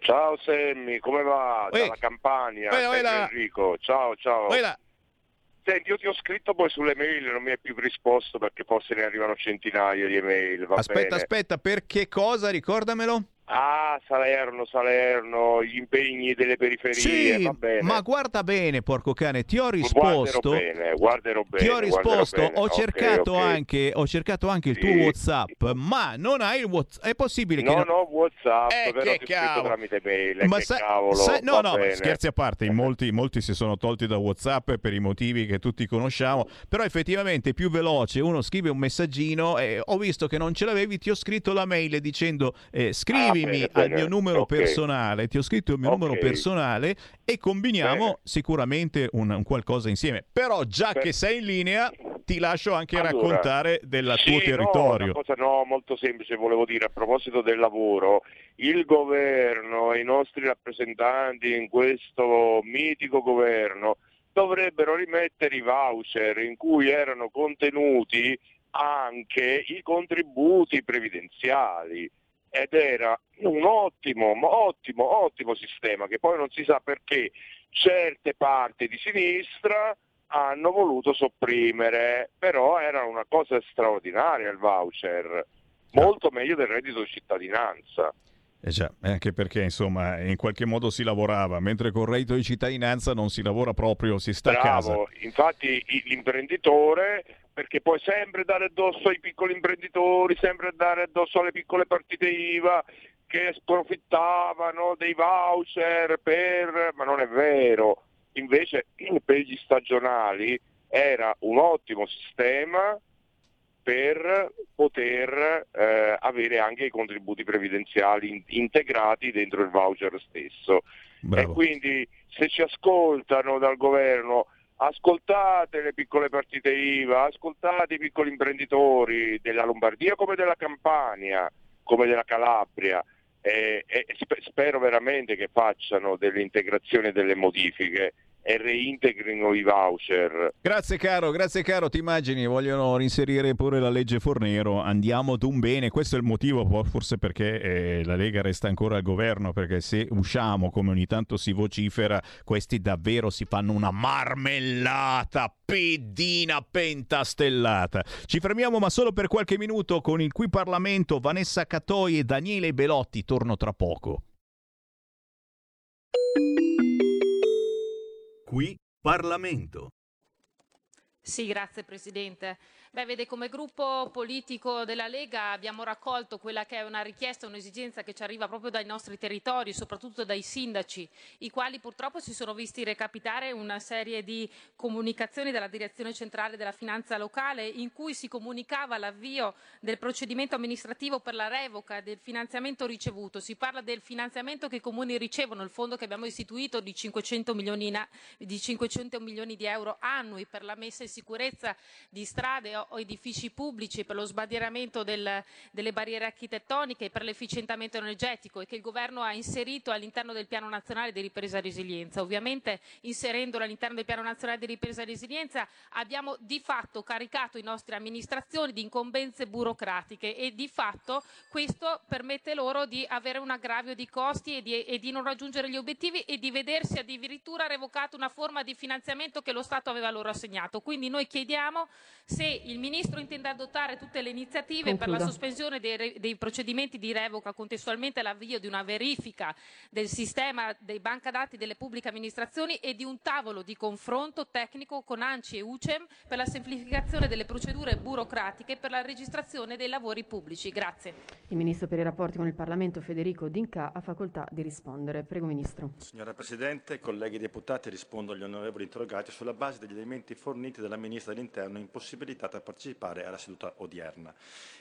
Ciao Semmi, come va? Dalla Campania, Ehi, Sempre ehi. Enrico, ciao ciao. Là. Senti, io ti ho scritto poi sulle mail, non mi hai più risposto perché poi se ne arrivano centinaia di email, Aspetta, bene. aspetta, per che cosa? Ricordamelo. Ah, Salerno, Salerno, gli impegni delle periferie, Sì, va bene. ma guarda bene, porco cane, ti ho risposto. Guarderò bene, guarderò bene. Ti ho risposto, bene. ho Ok, cercato ok. anche, ho cercato anche il tuo Sì. WhatsApp, ma non hai il WhatsApp. È possibile che No, non- no, Whatsapp, Eh, però che cavolo. tramite mail, Ma sai- cavolo, sai- no, no, bene. scherzi a parte, in molti, molti si sono tolti da WhatsApp per i motivi che tutti conosciamo, però effettivamente è più veloce, uno scrive un messaggino e ho visto che non ce l'avevi, ti ho scritto la mail dicendo eh, scrivimi Ah, bene, al bene. mio numero Ok. personale, ti ho scritto il mio Ok. numero personale e combiniamo sicuramente un, un qualcosa insieme. Però già che sei in linea ti lascio anche Allora, raccontare del sì, tuo no, territorio. una cosa no, molto semplice, volevo dire a proposito del lavoro, il governo e i nostri rappresentanti in questo mitico governo dovrebbero rimettere i voucher in cui erano contenuti anche i contributi previdenziali ed era un ottimo, ottimo, ottimo sistema che poi non si sa perché certe parti di sinistra hanno voluto sopprimere, però era una cosa straordinaria il voucher, molto meglio del reddito di cittadinanza. Eh già, eh, anche perché insomma in qualche modo si lavorava, mentre con il reddito di cittadinanza non si lavora proprio, si sta a casa. Bravo, infatti l'imprenditore, perché poi sempre dare addosso ai piccoli imprenditori, sempre dare addosso alle piccole partite IVA che sprofittavano dei voucher per... ma non è vero, invece per gli stagionali era un ottimo sistema per poter eh, avere anche i contributi previdenziali in- integrati dentro il voucher stesso. Bravo. E quindi se ci ascoltano dal governo, ascoltate le piccole partite IVA, ascoltate i piccoli imprenditori della Lombardia come della Campania, come della Calabria. E, e spe- spero veramente che facciano delle integrazioni e delle modifiche e reintegrino i voucher. Grazie caro, grazie caro, ti immagini, vogliono inserire pure la legge Fornero, andiamo d'un bene, questo è il motivo forse perché eh, la Lega resta ancora al governo, perché se usciamo come ogni tanto si vocifera, questi davvero si fanno una marmellata pedina pentastellata. Ci fermiamo ma solo per qualche minuto con il Qui Parlamento, Vanessa Catoi e Daniele Belotti, torno tra poco. Qui Parlamento. Sì, grazie Presidente. Beh, vede, come gruppo politico della Lega abbiamo raccolto quella che è una richiesta, un'esigenza che ci arriva proprio dai nostri territori, soprattutto dai sindaci, i quali purtroppo si sono visti recapitare una serie di comunicazioni dalla direzione centrale della finanza locale in cui si comunicava l'avvio del procedimento amministrativo per la revoca del finanziamento ricevuto. Si parla del finanziamento che i comuni ricevono, il fondo che abbiamo istituito di 500 milioni, di, 500 milioni di euro annui per la messa in sicurezza di strade o edifici pubblici, per lo sbandieramento del, delle barriere architettoniche, per l'efficientamento energetico e che il Governo ha inserito all'interno del Piano Nazionale di Ripresa e Resilienza. Ovviamente inserendolo all'interno del Piano Nazionale di Ripresa e Resilienza abbiamo di fatto caricato i nostre amministrazioni di incombenze burocratiche e di fatto questo permette loro di avere un aggravio di costi e di, e di non raggiungere gli obiettivi e di vedersi addirittura revocata una forma di finanziamento che lo Stato aveva loro assegnato. Quindi noi chiediamo se il Ministro intende adottare tutte le iniziative Concluda. per la sospensione dei, dei, procedimenti di revoca contestualmente all'avvio di una verifica del sistema dei banca dati delle pubbliche amministrazioni e di un tavolo di confronto tecnico con ANCI e UCEM per la semplificazione delle procedure burocratiche per la registrazione dei lavori pubblici. Grazie. Il Ministro per i rapporti con il Parlamento Federico D'Inca ha facoltà di rispondere. Prego Ministro. Signora Presidente, colleghi deputati, rispondo agli onorevoli interrogati sulla base degli elementi forniti dalla Ministra dell'Interno impossibilitata partecipare alla seduta odierna.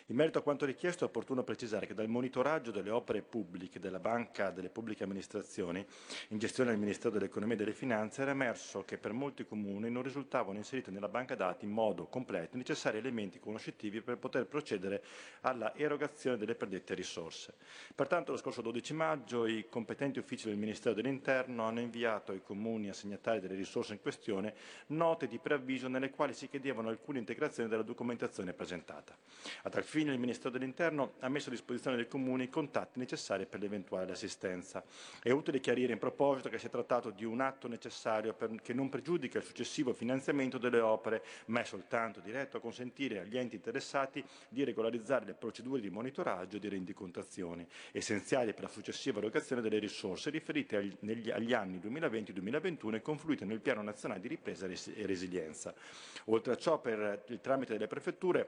In merito a quanto richiesto è opportuno precisare che dal monitoraggio delle opere pubbliche della Banca delle Pubbliche Amministrazioni in gestione del Ministero dell'Economia e delle Finanze era emerso che per molti comuni non risultavano inseriti nella banca dati in modo completo i necessari elementi conoscitivi per poter procedere alla erogazione delle predette risorse. Pertanto lo scorso 12 maggio i competenti uffici del Ministero dell'Interno hanno inviato ai comuni assegnatari delle risorse in questione note di preavviso nelle quali si chiedevano alcune integrazioni della documentazione presentata. A tal fine il Ministero dell'Interno ha messo a disposizione dei comuni i contatti necessari per l'eventuale assistenza. È utile chiarire in proposito che si è trattato di un atto necessario per, che non pregiudica il successivo finanziamento delle opere, ma è soltanto diretto a consentire agli enti interessati di regolarizzare le procedure di monitoraggio e di rendicontazione, essenziali per la successiva erogazione delle risorse riferite agli, negli, agli anni 2020-2021 e confluite nel Piano Nazionale di Ripresa e Resilienza. Oltre a ciò, per il tramite delle prefetture,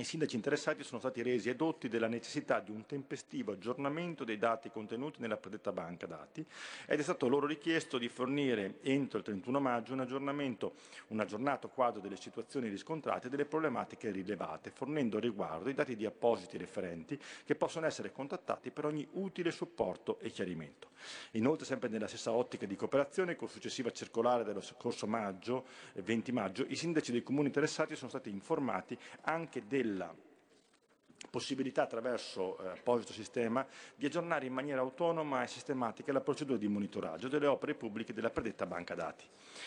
i sindaci interessati sono stati resi edotti della necessità di un tempestivo aggiornamento dei dati contenuti nella predetta banca dati ed è stato loro richiesto di fornire entro il 31 maggio un aggiornamento, un aggiornato quadro delle situazioni riscontrate e delle problematiche rilevate, fornendo a riguardo i dati di appositi referenti che possono essere contattati per ogni utile supporto e chiarimento. Inoltre, sempre nella stessa ottica di cooperazione, con successiva circolare dello scorso maggio, 20 maggio, i sindaci dei comuni interessati sono stati informati anche del della possibilità attraverso eh, apposito sistema di aggiornare in maniera autonoma e sistematica la procedura di monitoraggio delle opere pubbliche della predetta banca dati.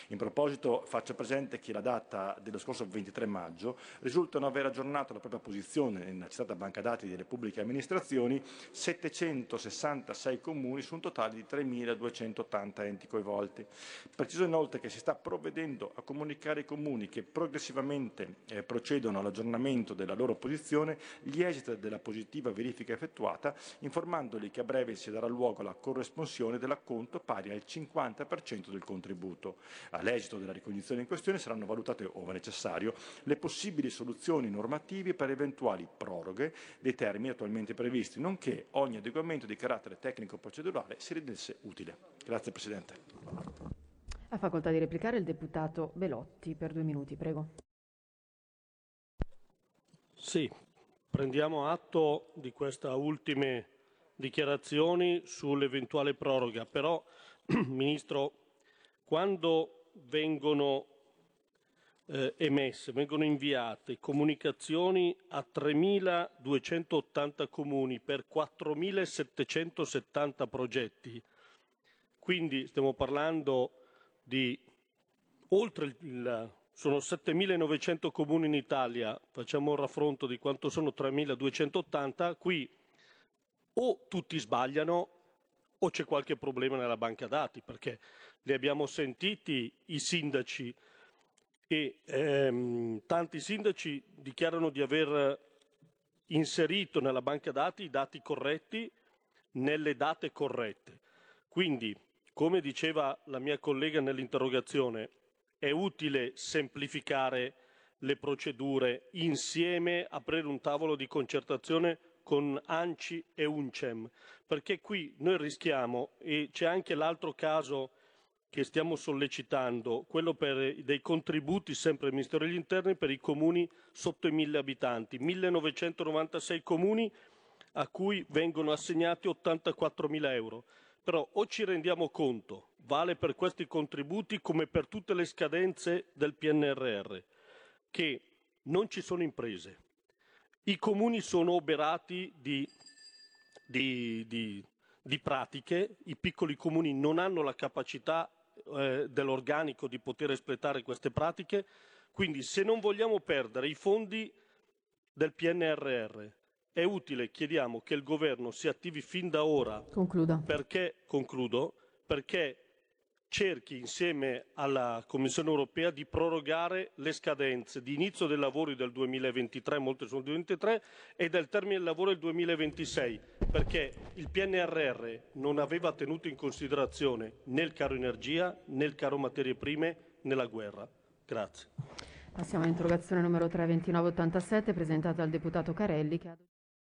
In proposito faccio presente che la data dello scorso 23 maggio risultano aver aggiornato la propria posizione nella citata banca dati delle pubbliche amministrazioni 766 comuni su un totale di 3.280 enti coinvolti. Preciso inoltre che si sta provvedendo a comunicare ai comuni che progressivamente eh, procedono all'aggiornamento della loro posizione gli esiti della positiva verifica effettuata, informandoli che a breve si darà luogo alla corresponsione dell'acconto pari al 50% del contributo. All'esito della ricognizione in questione saranno valutate, ove necessario, le possibili soluzioni normative per eventuali proroghe dei termini attualmente previsti, nonché ogni adeguamento di carattere tecnico-procedurale si rendesse utile. Grazie Presidente. Ha facoltà di replicare il deputato Belotti per due minuti, prego. Sì, Prendiamo atto di queste ultime dichiarazioni sull'eventuale proroga, però Ministro, quando vengono eh, emesse, vengono inviate comunicazioni a 3.280 comuni per 4.770 progetti, quindi stiamo parlando di oltre il sono 7.900 comuni in Italia, facciamo un raffronto di quanto sono 3.280, qui o tutti sbagliano o c'è qualche problema nella banca dati, perché li abbiamo sentiti i sindaci. E ehm, tanti sindaci dichiarano di aver inserito nella banca dati i dati corretti nelle date corrette. Quindi, come diceva la mia collega nell'interrogazione, è utile semplificare le procedure insieme, aprire un tavolo di concertazione con ANCI e UNCEM, perché qui noi rischiamo, e c'è anche l'altro caso che stiamo sollecitando, quello per dei contributi sempre del Ministero degli Interni per i comuni sotto i mille abitanti, 1996 comuni a cui vengono assegnati 84 mila euro. Però o ci rendiamo conto, vale per questi contributi come per tutte le scadenze del PNRR, che non ci sono imprese. I comuni sono oberati di, di, di, di pratiche, i piccoli comuni non hanno la capacità eh, dell'organico di poter espletare queste pratiche, quindi se non vogliamo perdere i fondi del PNRR è utile, chiediamo, che il governo si attivi fin da ora Concluda. perché, concludo, perché cerchi insieme alla Commissione europea di prorogare le scadenze di inizio dei lavori del 2023, molte sono del 2023, e del termine del lavoro del 2026, perché il PNRR non aveva tenuto in considerazione né il caro energia, né il caro materie prime, né la guerra. Grazie. Passiamo all'interrogazione numero 32987 presentata dal deputato Carelli che ha...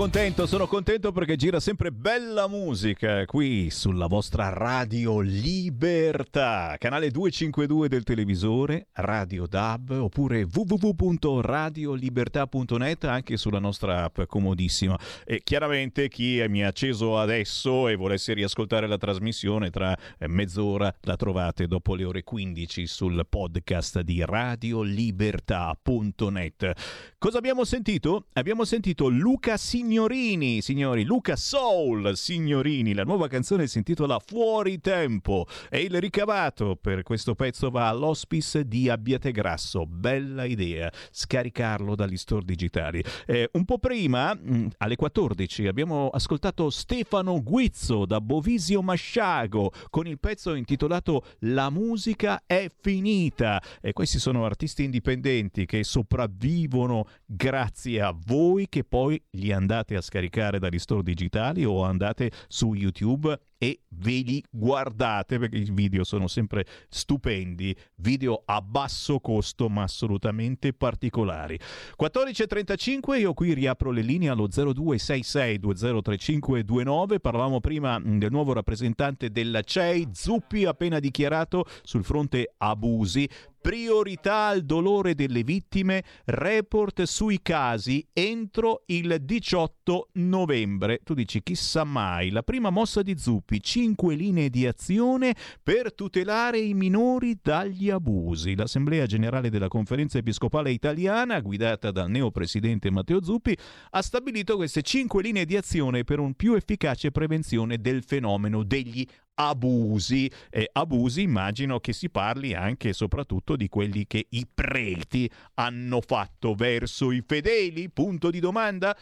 Contento, sono contento perché gira sempre bella musica qui sulla vostra Radio Libertà, canale 252 del televisore, Radio DAB oppure www.radiolibertà.net anche sulla nostra app comodissima. E chiaramente chi mi ha acceso adesso e volesse riascoltare la trasmissione tra eh, mezz'ora la trovate dopo le ore 15 sul podcast di radiolibertà.net. Cosa abbiamo sentito? Abbiamo sentito Luca Signorini, signori, Luca Soul Signorini, la nuova canzone si intitola Fuori Tempo e il ricavato per questo pezzo va all'hospice di Abbiategrasso. Bella idea, scaricarlo dagli store digitali. Eh, un po' prima, mh, alle 14, abbiamo ascoltato Stefano Guizzo da Bovisio Masciago con il pezzo intitolato La musica è finita. E questi sono artisti indipendenti che sopravvivono grazie a voi che poi li andate a scaricare dagli store digitali o andate su YouTube e ve li guardate perché i video sono sempre stupendi, video a basso costo ma assolutamente particolari. 14.35 io qui riapro le linee allo 0266203529, parlavamo prima mh, del nuovo rappresentante della CEI, Zuppi appena dichiarato sul fronte abusi, priorità al dolore delle vittime, report sui casi entro il 18 novembre. Tu dici chissà mai, la prima mossa di Zuppi, 5 linee di azione per tutelare i minori dagli abusi. L'Assemblea Generale della Conferenza Episcopale Italiana, guidata dal neopresidente Matteo Zuppi, ha stabilito queste 5 linee di azione per un più efficace prevenzione del fenomeno degli abusi. Eh, abusi immagino che si parli anche e soprattutto di quelli che i preti hanno fatto verso i fedeli? Punto di domanda?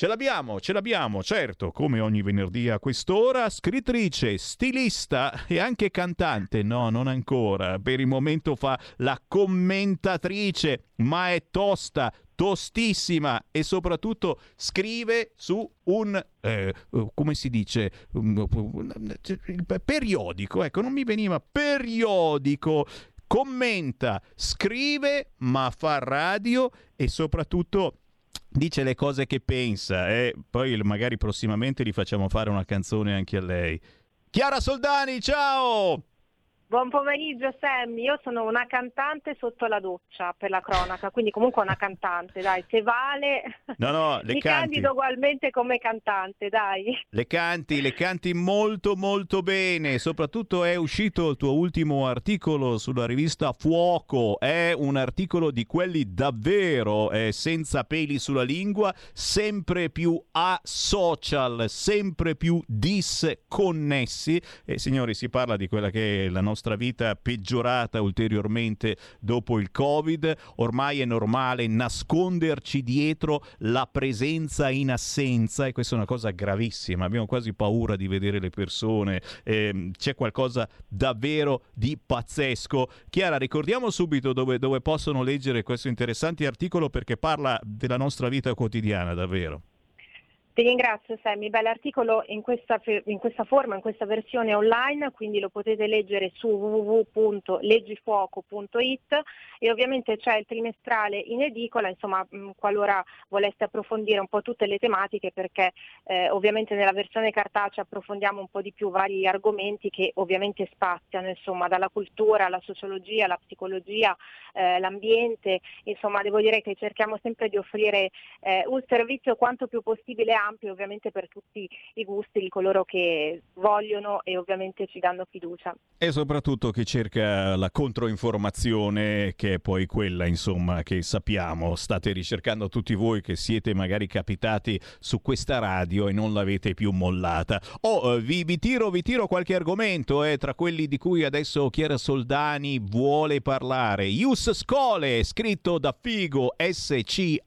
Ce l'abbiamo, ce l'abbiamo, certo, come ogni venerdì a quest'ora, scrittrice, stilista e anche cantante, no, non ancora, per il momento fa la commentatrice, ma è tosta, tostissima e soprattutto scrive su un, eh, come si dice, un, il periodico, ecco, non mi veniva, periodico, commenta, scrive, ma fa radio e soprattutto dice le cose che pensa e poi magari prossimamente gli facciamo fare una canzone anche a lei. Chiara Soldani, ciao! Buon pomeriggio Sammy, io sono una cantante sotto la doccia per la cronaca, quindi comunque una cantante, dai, se vale. No, no, le mi canti. candido ugualmente come cantante, dai. Le canti, le canti molto molto bene, soprattutto è uscito il tuo ultimo articolo sulla rivista Fuoco, è un articolo di quelli davvero eh, senza peli sulla lingua, sempre più a social, sempre più disconnessi. E signori si parla di quella che è la nostra vita peggiorata ulteriormente dopo il Covid, ormai è normale nasconderci dietro la presenza in assenza e questa è una cosa gravissima, abbiamo quasi paura di vedere le persone, eh, c'è qualcosa davvero di pazzesco. Chiara, ricordiamo subito dove, dove possono leggere questo interessante articolo perché parla della nostra vita quotidiana davvero. Ti ringrazio Sammy, l'articolo in questa, in questa, forma, in questa versione online, quindi lo potete leggere su www.leggifuoco.it e ovviamente c'è il trimestrale in edicola, insomma qualora voleste approfondire un po' tutte le tematiche perché eh, ovviamente nella versione cartacea approfondiamo un po' di più vari argomenti che ovviamente spaziano, insomma dalla cultura alla sociologia, alla psicologia, eh, l'ambiente, insomma devo dire che cerchiamo sempre di offrire eh, un servizio quanto più possibile ampio ovviamente per tutti i gusti di coloro che vogliono e ovviamente ci danno fiducia. E soprattutto chi cerca la controinformazione che è poi quella insomma che sappiamo state ricercando tutti voi che siete magari capitati su questa radio e non l'avete più mollata. Oh, eh, vi, vi tiro, vi tiro qualche argomento eh, tra quelli di cui adesso Chiara Soldani vuole parlare. Ius Scole, scritto da Figo S-C-H-O-L-A-E,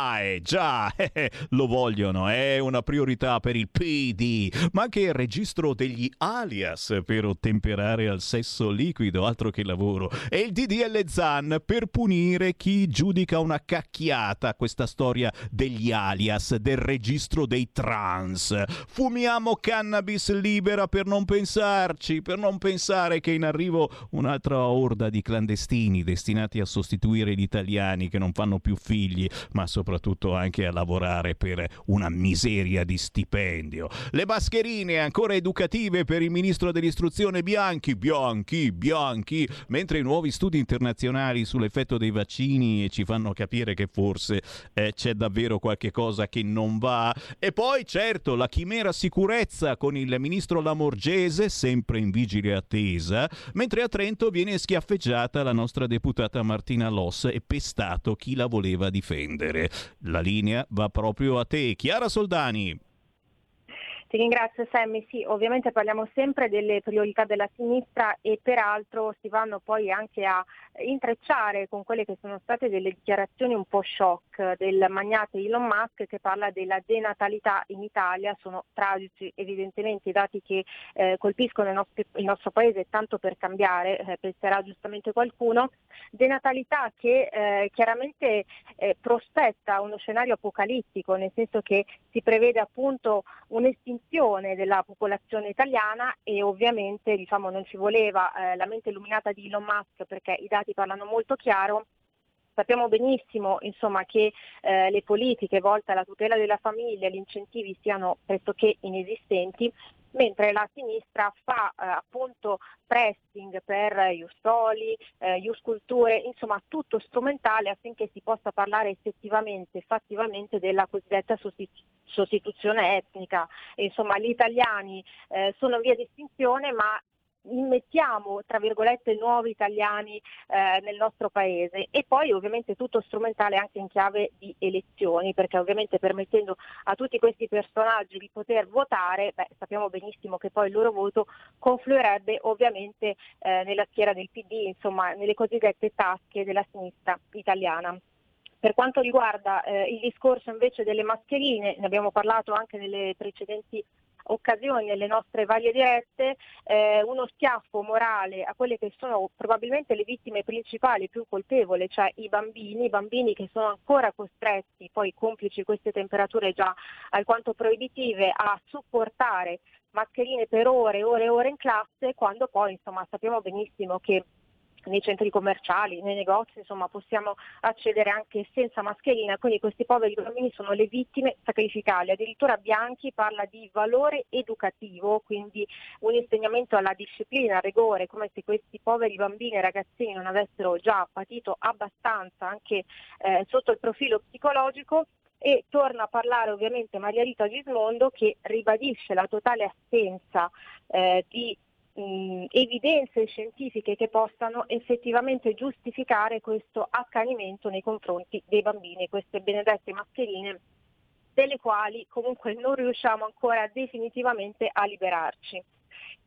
Scolae, già, lo vogliono, è una priorità per il PD, ma anche il registro degli alias per ottemperare al sesso liquido, altro che lavoro, e il DDL Zan per punire chi giudica una cacchiata questa storia degli alias, del registro dei trans. Fumiamo cannabis libera per non pensarci, per non pensare che in arrivo un'altra orda di clandestini destinati a sostituire gli italiani che non fanno più figli, ma soprattutto anche a lavorare per una miseria di stipendio. Le mascherine ancora educative per il ministro dell'istruzione Bianchi, Bianchi, Bianchi, mentre i nuovi studi internazionali sull'effetto dei vaccini ci fanno capire che forse eh, c'è davvero qualche cosa che non va. E poi certo la chimera sicurezza con il ministro Lamorgese, sempre in vigile attesa, mentre a Trento viene schiaffeggiata la nostra deputata Martina Loss e pestato chi la voleva difendere. La linea va proprio a te, Chiara Soldani. Ti ringrazio Sammy, sì, ovviamente parliamo sempre delle priorità della sinistra e peraltro si vanno poi anche a intrecciare con quelle che sono state delle dichiarazioni un po' shock del magnate Elon Musk che parla della denatalità in Italia, sono tragici evidentemente i dati che eh, colpiscono il nostro, il nostro, paese tanto per cambiare, eh, penserà giustamente qualcuno, denatalità che eh, chiaramente eh, prospetta uno scenario apocalittico, nel senso che si prevede appunto un'estinzione della popolazione italiana e ovviamente diciamo, non ci voleva eh, la mente illuminata di Elon Musk perché i dati parlano molto chiaro Sappiamo benissimo insomma, che eh, le politiche volte alla tutela della famiglia, gli incentivi siano pressoché inesistenti, mentre la sinistra fa eh, appunto pressing per Iustoli, eh, Iusculture, insomma tutto strumentale affinché si possa parlare effettivamente, fattivamente della cosiddetta sostitu- sostituzione etnica. insomma gli italiani eh, sono via di estinzione ma immettiamo tra virgolette nuovi italiani eh, nel nostro paese e poi ovviamente tutto strumentale anche in chiave di elezioni perché ovviamente permettendo a tutti questi personaggi di poter votare beh, sappiamo benissimo che poi il loro voto confluirebbe ovviamente eh, nella schiera del PD insomma nelle cosiddette tasche della sinistra italiana. Per quanto riguarda eh, il discorso invece delle mascherine, ne abbiamo parlato anche nelle precedenti occasioni nelle nostre varie dirette eh, uno schiaffo morale a quelle che sono probabilmente le vittime principali più colpevoli, cioè i bambini, i bambini che sono ancora costretti, poi complici queste temperature già alquanto proibitive, a supportare mascherine per ore e ore e ore in classe, quando poi insomma sappiamo benissimo che nei centri commerciali, nei negozi, insomma possiamo accedere anche senza mascherina, quindi questi poveri bambini sono le vittime sacrificali. Addirittura Bianchi parla di valore educativo, quindi un insegnamento alla disciplina, al rigore, come se questi poveri bambini e ragazzini non avessero già patito abbastanza anche eh, sotto il profilo psicologico e torna a parlare ovviamente Maria Rita Gismondo che ribadisce la totale assenza eh, di evidenze scientifiche che possano effettivamente giustificare questo accanimento nei confronti dei bambini, queste benedette mascherine delle quali comunque non riusciamo ancora definitivamente a liberarci.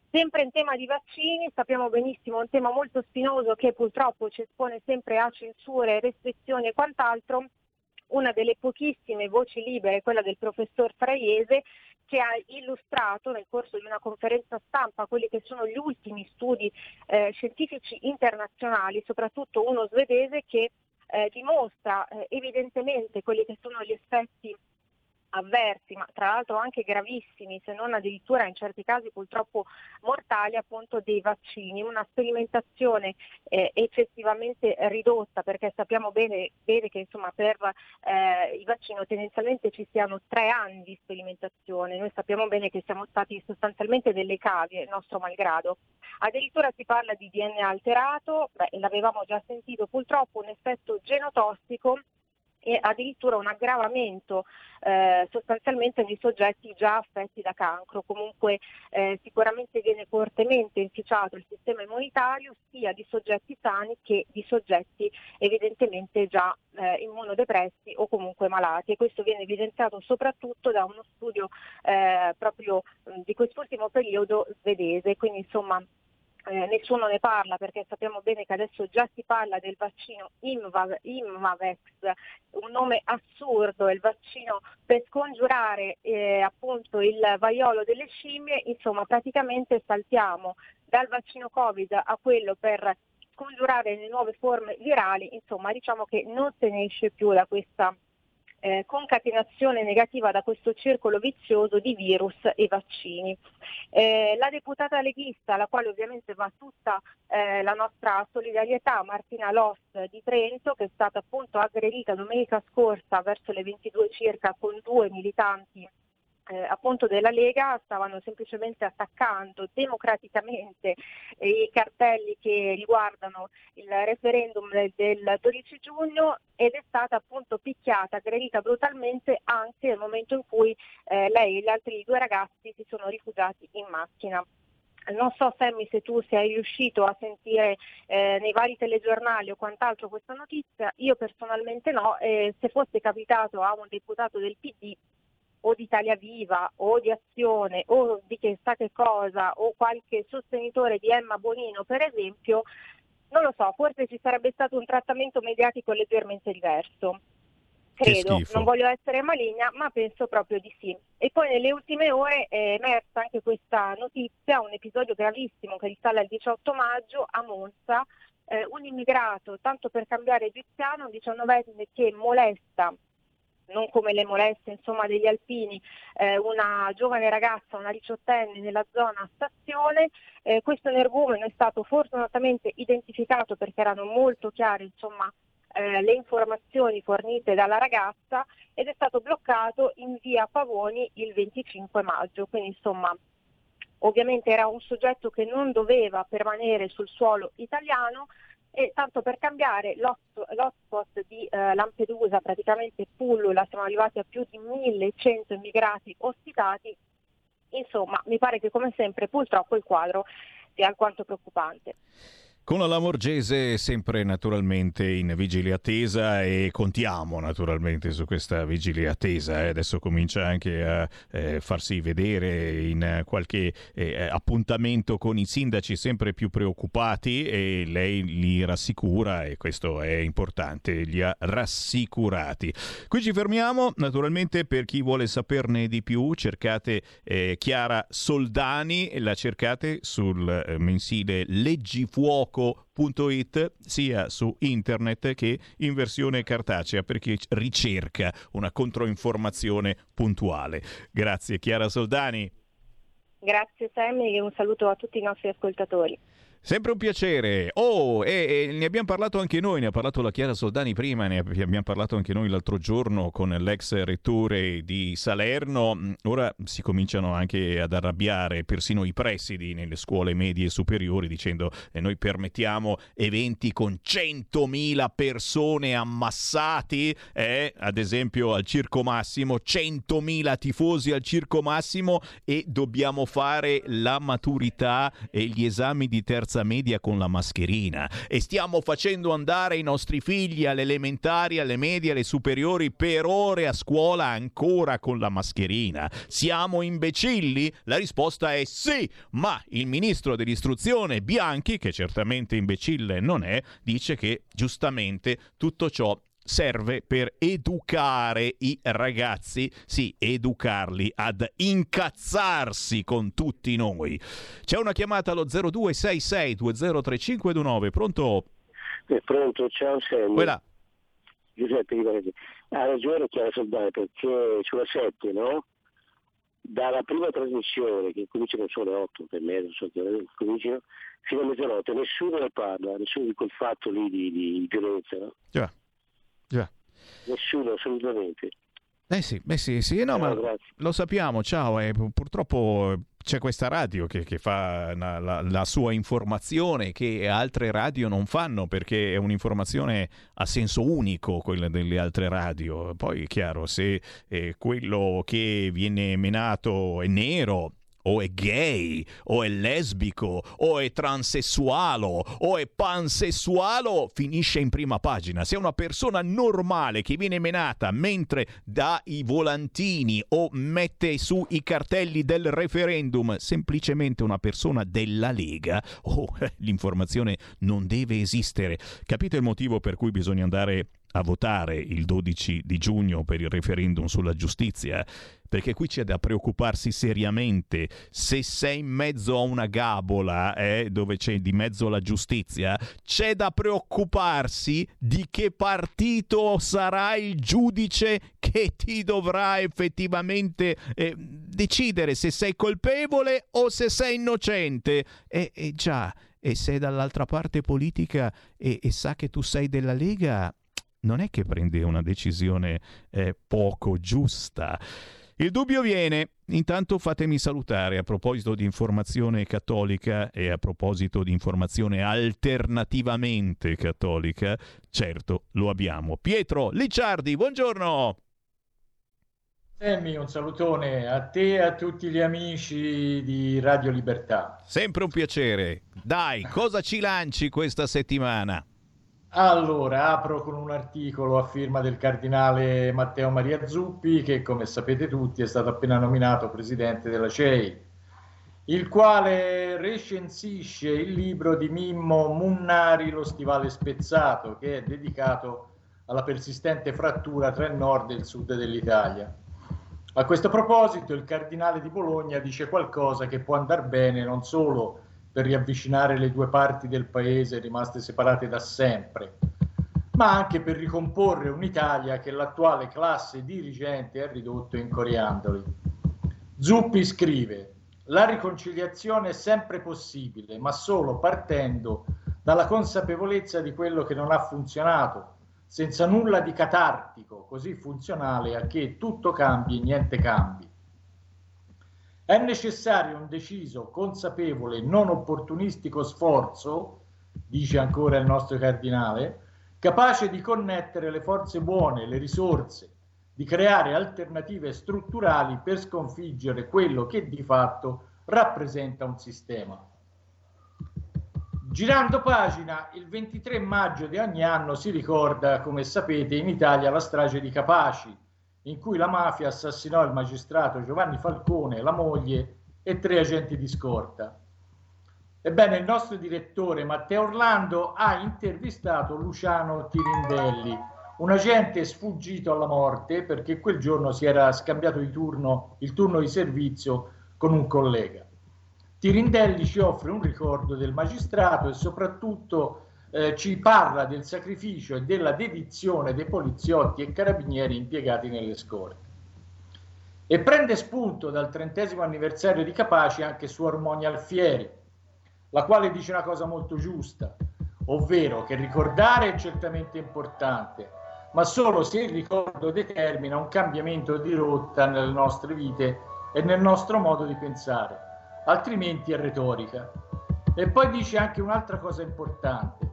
Sempre in tema di vaccini, sappiamo benissimo un tema molto spinoso che purtroppo ci espone sempre a censure, restrizioni e quant'altro, una delle pochissime voci libere, quella del professor Fraiese, che ha illustrato nel corso di una conferenza stampa quelli che sono gli ultimi studi eh, scientifici internazionali, soprattutto uno svedese che eh, dimostra eh, evidentemente quelli che sono gli effetti avversi, ma tra l'altro anche gravissimi, se non addirittura in certi casi purtroppo mortali, appunto dei vaccini. Una sperimentazione eh, eccessivamente ridotta, perché sappiamo bene, bene che insomma, per eh, i vaccini tendenzialmente ci siano tre anni di sperimentazione. Noi sappiamo bene che siamo stati sostanzialmente delle cavie, nostro malgrado. Addirittura si parla di DNA alterato, beh, l'avevamo già sentito, purtroppo un effetto genotossico e addirittura un aggravamento eh, sostanzialmente nei soggetti già affetti da cancro. Comunque eh, sicuramente viene fortemente inficiato il sistema immunitario sia di soggetti sani che di soggetti evidentemente già eh, immunodepressi o comunque malati e questo viene evidenziato soprattutto da uno studio eh, proprio di quest'ultimo periodo svedese. Quindi insomma eh, nessuno ne parla perché sappiamo bene che adesso già si parla del vaccino Imvav, Imvavex, un nome assurdo, il vaccino per scongiurare eh, appunto il vaiolo delle scimmie, insomma praticamente saltiamo dal vaccino Covid a quello per scongiurare le nuove forme virali, insomma diciamo che non se ne esce più da questa eh, concatenazione negativa da questo circolo vizioso di virus e vaccini. Eh, la deputata leghista, alla quale ovviamente va tutta eh, la nostra solidarietà, Martina Loss di Trento, che è stata appunto aggredita domenica scorsa verso le 22 circa con due militanti eh, appunto della Lega stavano semplicemente attaccando democraticamente eh, i cartelli che riguardano il referendum del, del 12 giugno ed è stata appunto picchiata, aggredita brutalmente anche nel momento in cui eh, lei e gli altri due ragazzi si sono rifugiati in macchina. Non so Sammy se tu sei riuscito a sentire eh, nei vari telegiornali o quant'altro questa notizia, io personalmente no, eh, se fosse capitato a un deputato del PD o di Italia Viva o di Azione o di che sa che cosa o qualche sostenitore di Emma Bonino per esempio, non lo so, forse ci sarebbe stato un trattamento mediatico leggermente diverso. Credo, non voglio essere maligna, ma penso proprio di sì. E poi nelle ultime ore è emersa anche questa notizia, un episodio gravissimo che risale al 18 maggio a Monza, eh, un immigrato, tanto per cambiare egiziano, un 19enne che molesta non come le molestie insomma, degli alpini, eh, una giovane ragazza, una diciottenne nella zona stazione. Eh, questo energumeno è stato fortunatamente identificato perché erano molto chiare insomma, eh, le informazioni fornite dalla ragazza ed è stato bloccato in via Pavoni il 25 maggio. Quindi insomma ovviamente era un soggetto che non doveva permanere sul suolo italiano, e tanto per cambiare l'hotspot di eh, Lampedusa praticamente pullula, siamo arrivati a più di 1100 immigrati ospitati, insomma mi pare che come sempre purtroppo il quadro sia alquanto preoccupante. Con la Lamorgese sempre naturalmente in vigilia attesa e contiamo naturalmente su questa vigilia attesa. Eh. Adesso comincia anche a eh, farsi vedere in qualche eh, appuntamento con i sindaci sempre più preoccupati e lei li rassicura e questo è importante, li ha rassicurati. Qui ci fermiamo, naturalmente per chi vuole saperne di più cercate eh, Chiara Soldani, la cercate sul eh, mensile Leggifuoco fuoco.it sia su internet che in versione cartacea per chi ricerca una controinformazione puntuale. Grazie Chiara Soldani. Grazie Sammy e un saluto a tutti i nostri ascoltatori. Sempre un piacere. Oh, e, e, ne abbiamo parlato anche noi, ne ha parlato la Chiara Soldani prima, ne abbiamo parlato anche noi l'altro giorno con l'ex rettore di Salerno. Ora si cominciano anche ad arrabbiare persino i presidi nelle scuole medie e superiori dicendo eh, noi permettiamo eventi con 100.000 persone ammassati, eh, ad esempio al Circo Massimo, 100.000 tifosi al Circo Massimo e dobbiamo fare la maturità e gli esami di terza terza media con la mascherina e stiamo facendo andare i nostri figli alle elementari, alle medie, alle superiori per ore a scuola ancora con la mascherina. Siamo imbecilli? La risposta è sì, ma il ministro dell'istruzione Bianchi, che certamente imbecille non è, dice che giustamente tutto ciò serve per educare i ragazzi, sì, educarli ad incazzarsi con tutti noi. C'è una chiamata allo 0266 203529, pronto? È pronto, ciao Sammy. Quella. Giuseppe Rivaretti. Ha ragione Chiara Soldani perché sulla 7, no? Dalla prima trasmissione, che cominciano solo le 8 per mezzo, so che cominciano, fino a mezzanotte, nessuno ne parla, nessuno di quel fatto lì di, di violenza, no? Già. Nessuno, assolutamente. Eh sì, beh sì, sì, no, Eh, ma grazie. lo sappiamo, ciao, e purtroppo c'è questa radio che, che fa la, la- la sua informazione che altre radio non fanno perché è un'informazione a senso unico quella delle altre radio. Poi è chiaro, se eh, quello che viene menato è nero o è gay, o è lesbico, o è transessualo, o è pansessualo, finisce in prima pagina. Se è una persona normale che viene menata mentre dà i volantini o mette su i cartelli del referendum, semplicemente una persona della Lega, oh, l'informazione non deve esistere. Capite il motivo per cui bisogna andare a votare il 12 di giugno per il referendum sulla giustizia? Perché qui c'è da preoccuparsi seriamente. Se sei in mezzo a una gabola eh, dove c'è di mezzo la giustizia, c'è da preoccuparsi di che partito sarà il giudice che ti dovrà effettivamente eh, decidere se sei colpevole o se sei innocente. E, e già, e se è dall'altra parte politica e sa che tu sei della Lega, non è che prende una decisione eh, poco giusta. Il dubbio viene, intanto fatemi salutare a proposito di informazione cattolica e a proposito di informazione alternativamente cattolica, certo lo abbiamo. Pietro Licciardi, buongiorno! Sammy, un salutone a te e a tutti gli amici di Radio Libertà. Sempre un piacere. Dai, cosa ci lanci questa settimana? Allora, apro con un articolo a firma del cardinale Matteo Maria Zuppi, che come sapete tutti è stato appena nominato presidente della CEI, il quale recensisce il libro di Mimmo Munnari, Lo stivale spezzato, che è dedicato alla persistente frattura tra il nord e il sud dell'Italia. A questo proposito, il cardinale di Bologna dice qualcosa che può andare bene non solo per riavvicinare le due parti del paese rimaste separate da sempre, ma anche per ricomporre un'Italia che l'attuale classe dirigente ha ridotto in coriandoli. Zuppi scrive: La riconciliazione è sempre possibile, ma solo partendo dalla consapevolezza di quello che non ha funzionato, senza nulla di catartico, così funzionale a che tutto cambi e niente cambi. È necessario un deciso, consapevole, non opportunistico sforzo, dice ancora il nostro cardinale, capace di connettere le forze buone, le risorse, di creare alternative strutturali per sconfiggere quello che di fatto rappresenta un sistema. Girando pagina, il 23 maggio di ogni anno si ricorda, come sapete, in Italia la strage di Capaci, in cui la mafia assassinò il magistrato Giovanni Falcone, la moglie e tre agenti di scorta. Ebbene, il nostro direttore Matteo Orlando ha intervistato Luciano Tirindelli, un agente sfuggito alla morte perché quel giorno si era scambiato di turno, il turno di servizio con un collega. Tirindelli ci offre un ricordo del magistrato e soprattutto eh, ci parla del sacrificio e della dedizione dei poliziotti e carabinieri impiegati nelle scorte. E prende spunto dal trentesimo anniversario di Capaci anche su Armonia Alfieri, la quale dice una cosa molto giusta, ovvero che ricordare è certamente importante, ma solo se il ricordo determina un cambiamento di rotta nelle nostre vite e nel nostro modo di pensare, altrimenti è retorica. E poi dice anche un'altra cosa importante,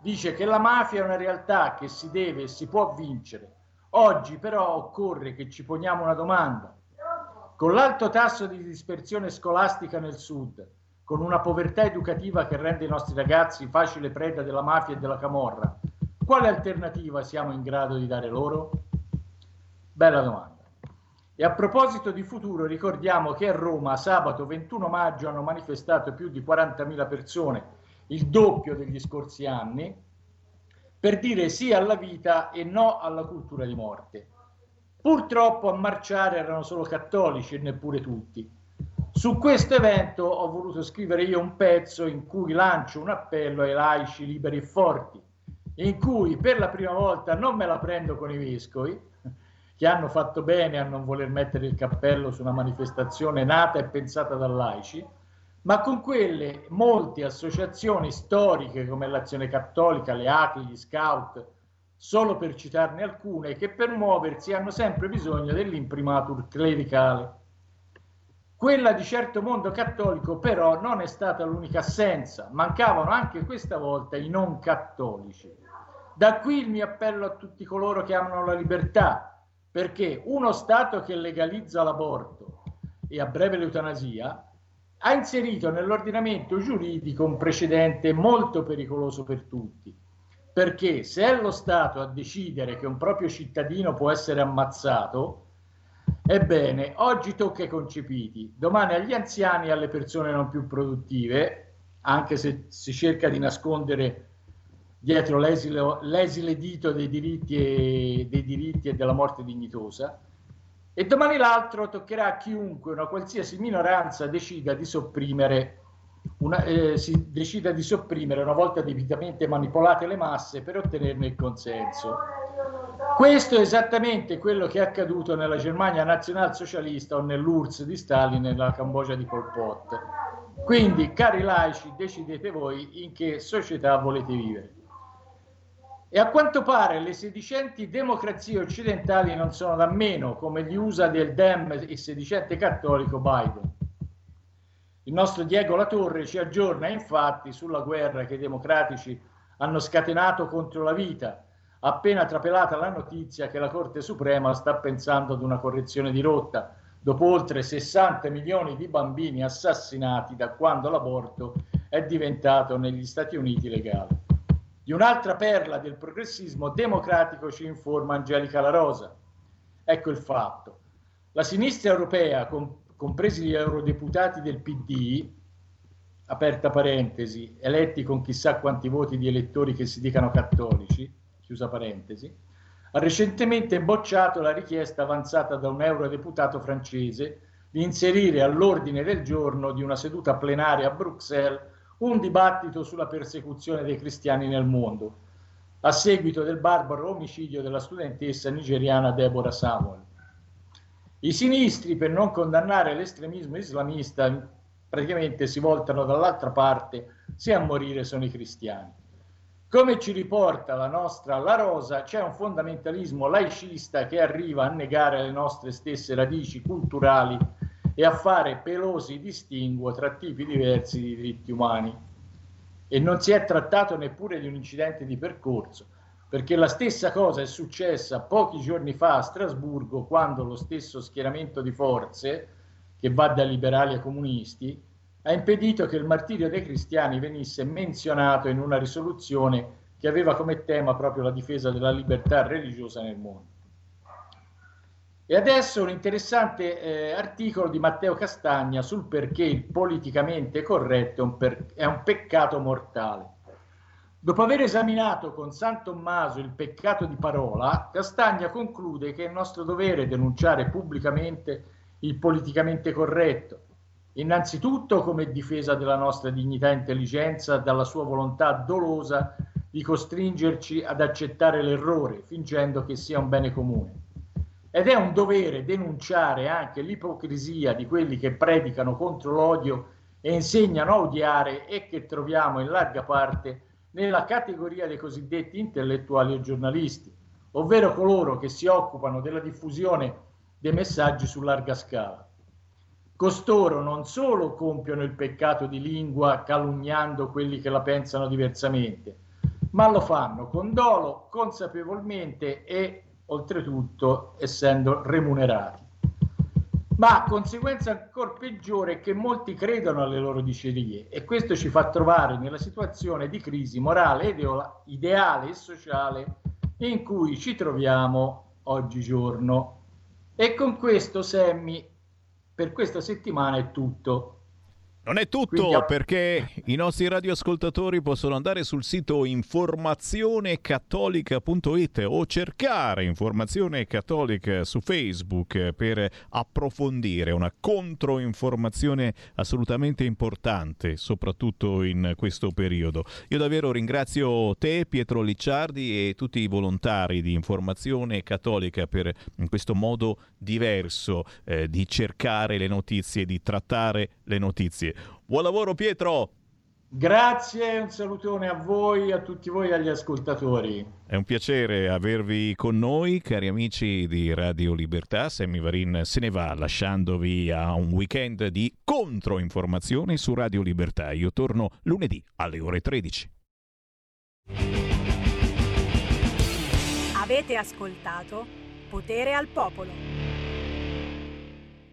dice che la mafia è una realtà che si deve e si può vincere. Oggi però occorre che ci poniamo una domanda. Con l'alto tasso di dispersione scolastica nel sud, con una povertà educativa che rende i nostri ragazzi facile preda della mafia e della camorra, quale alternativa siamo in grado di dare loro? Bella domanda. E a proposito di futuro, ricordiamo che a Roma sabato 21 maggio hanno manifestato più di 40.000 persone, il doppio degli scorsi anni, per dire sì alla vita e no alla cultura di morte. Purtroppo a marciare erano solo cattolici e neppure tutti. Su questo evento ho voluto scrivere io un pezzo in cui lancio un appello ai laici liberi e forti, in cui per la prima volta non me la prendo con i vescovi, che hanno fatto bene a non voler mettere il cappello su una manifestazione nata e pensata da laici, ma con quelle molte associazioni storiche come l'Azione Cattolica, le ACLI, gli Scout, solo per citarne alcune, che per muoversi hanno sempre bisogno dell'imprimatur clericale. Quella di certo mondo cattolico però non è stata l'unica assenza, mancavano anche questa volta i non cattolici. Da qui il mio appello a tutti coloro che amano la libertà, perché uno Stato che legalizza l'aborto e a breve l'eutanasia ha inserito nell'ordinamento giuridico un precedente molto pericoloso per tutti, perché se è lo Stato a decidere che un proprio cittadino può essere ammazzato, Ebbene, oggi tocca ai concepiti, domani agli anziani e alle persone non più produttive, anche se si cerca di nascondere dietro l'esile, l'esile dito dei diritti, e, dei diritti e della morte dignitosa, e domani l'altro toccherà a chiunque, una qualsiasi minoranza, decida di sopprimere una, eh, si decida di sopprimere una volta debitamente manipolate le masse per ottenerne il consenso. Questo è esattamente quello che è accaduto nella Germania nazionalsocialista o nell'URSS di Stalin nella Cambogia di Pol Pot. Quindi, cari laici, decidete voi in che società volete vivere. E a quanto pare le sedicenti democrazie occidentali non sono da meno, come gli USA del Dem e sedicente cattolico Biden. Il nostro Diego Latorre ci aggiorna infatti sulla guerra che i democratici hanno scatenato contro la vita, appena trapelata la notizia che la Corte Suprema sta pensando ad una correzione di rotta, dopo oltre 60 milioni di bambini assassinati da quando l'aborto è diventato negli Stati Uniti legale. Di un'altra perla del progressismo democratico ci informa Angelica La Rosa. Ecco il fatto. La sinistra europea, compresi gli eurodeputati del PD, aperta parentesi, eletti con chissà quanti voti di elettori che si dicano cattolici, chiusa parentesi, ha recentemente bocciato la richiesta avanzata da un eurodeputato francese di inserire all'ordine del giorno di una seduta plenaria a Bruxelles un dibattito sulla persecuzione dei cristiani nel mondo, a seguito del barbaro omicidio della studentessa nigeriana Deborah Samuel. I sinistri, per non condannare l'estremismo islamista, praticamente si voltano dall'altra parte, se a morire sono i cristiani. Come ci riporta la nostra La Rosa, c'è un fondamentalismo laicista che arriva a negare le nostre stesse radici culturali e a fare pelosi distinguo tra tipi diversi di diritti umani. E non si è trattato neppure di un incidente di percorso, perché la stessa cosa è successa pochi giorni fa a Strasburgo quando lo stesso schieramento di forze, che va da liberali a comunisti, ha impedito che il martirio dei cristiani venisse menzionato in una risoluzione che aveva come tema proprio la difesa della libertà religiosa nel mondo. E adesso un interessante eh, articolo di Matteo Castagna sul perché il politicamente corretto è un, per- è un peccato mortale. Dopo aver esaminato con San Tommaso il peccato di parola, Castagna conclude che è nostro dovere denunciare pubblicamente il politicamente corretto, innanzitutto come difesa della nostra dignità e intelligenza dalla sua volontà dolosa di costringerci ad accettare l'errore, fingendo che sia un bene comune. Ed è un dovere denunciare anche l'ipocrisia di quelli che predicano contro l'odio e insegnano a odiare e che troviamo in larga parte nella categoria dei cosiddetti intellettuali o giornalisti, ovvero coloro che si occupano della diffusione dei messaggi su larga scala. Costoro non solo compiono il peccato di lingua calunniando quelli che la pensano diversamente, ma lo fanno con dolo, consapevolmente e oltretutto essendo remunerati ma conseguenza ancora peggiore è che molti credono alle loro dicerie e questo ci fa trovare nella situazione di crisi morale, ideale e sociale in cui ci troviamo oggigiorno. E con questo, Semmi, per questa settimana è tutto. Non è tutto perché i nostri radioascoltatori possono andare sul sito informazionecattolica.it o cercare Informazione Cattolica su Facebook per approfondire una controinformazione assolutamente importante, soprattutto in questo periodo. Io davvero ringrazio te, Pietro Licciardi, e tutti i volontari di Informazione Cattolica per questo modo diverso eh, di cercare le notizie, di trattare le notizie. Buon lavoro Pietro! Grazie, un salutone a voi, a tutti voi e agli ascoltatori. È un piacere avervi con noi, cari amici di Radio Libertà. Sammy Varin se ne va lasciandovi a un weekend di controinformazioni su Radio Libertà. Io torno lunedì alle ore 13. Avete ascoltato Potere al Popolo.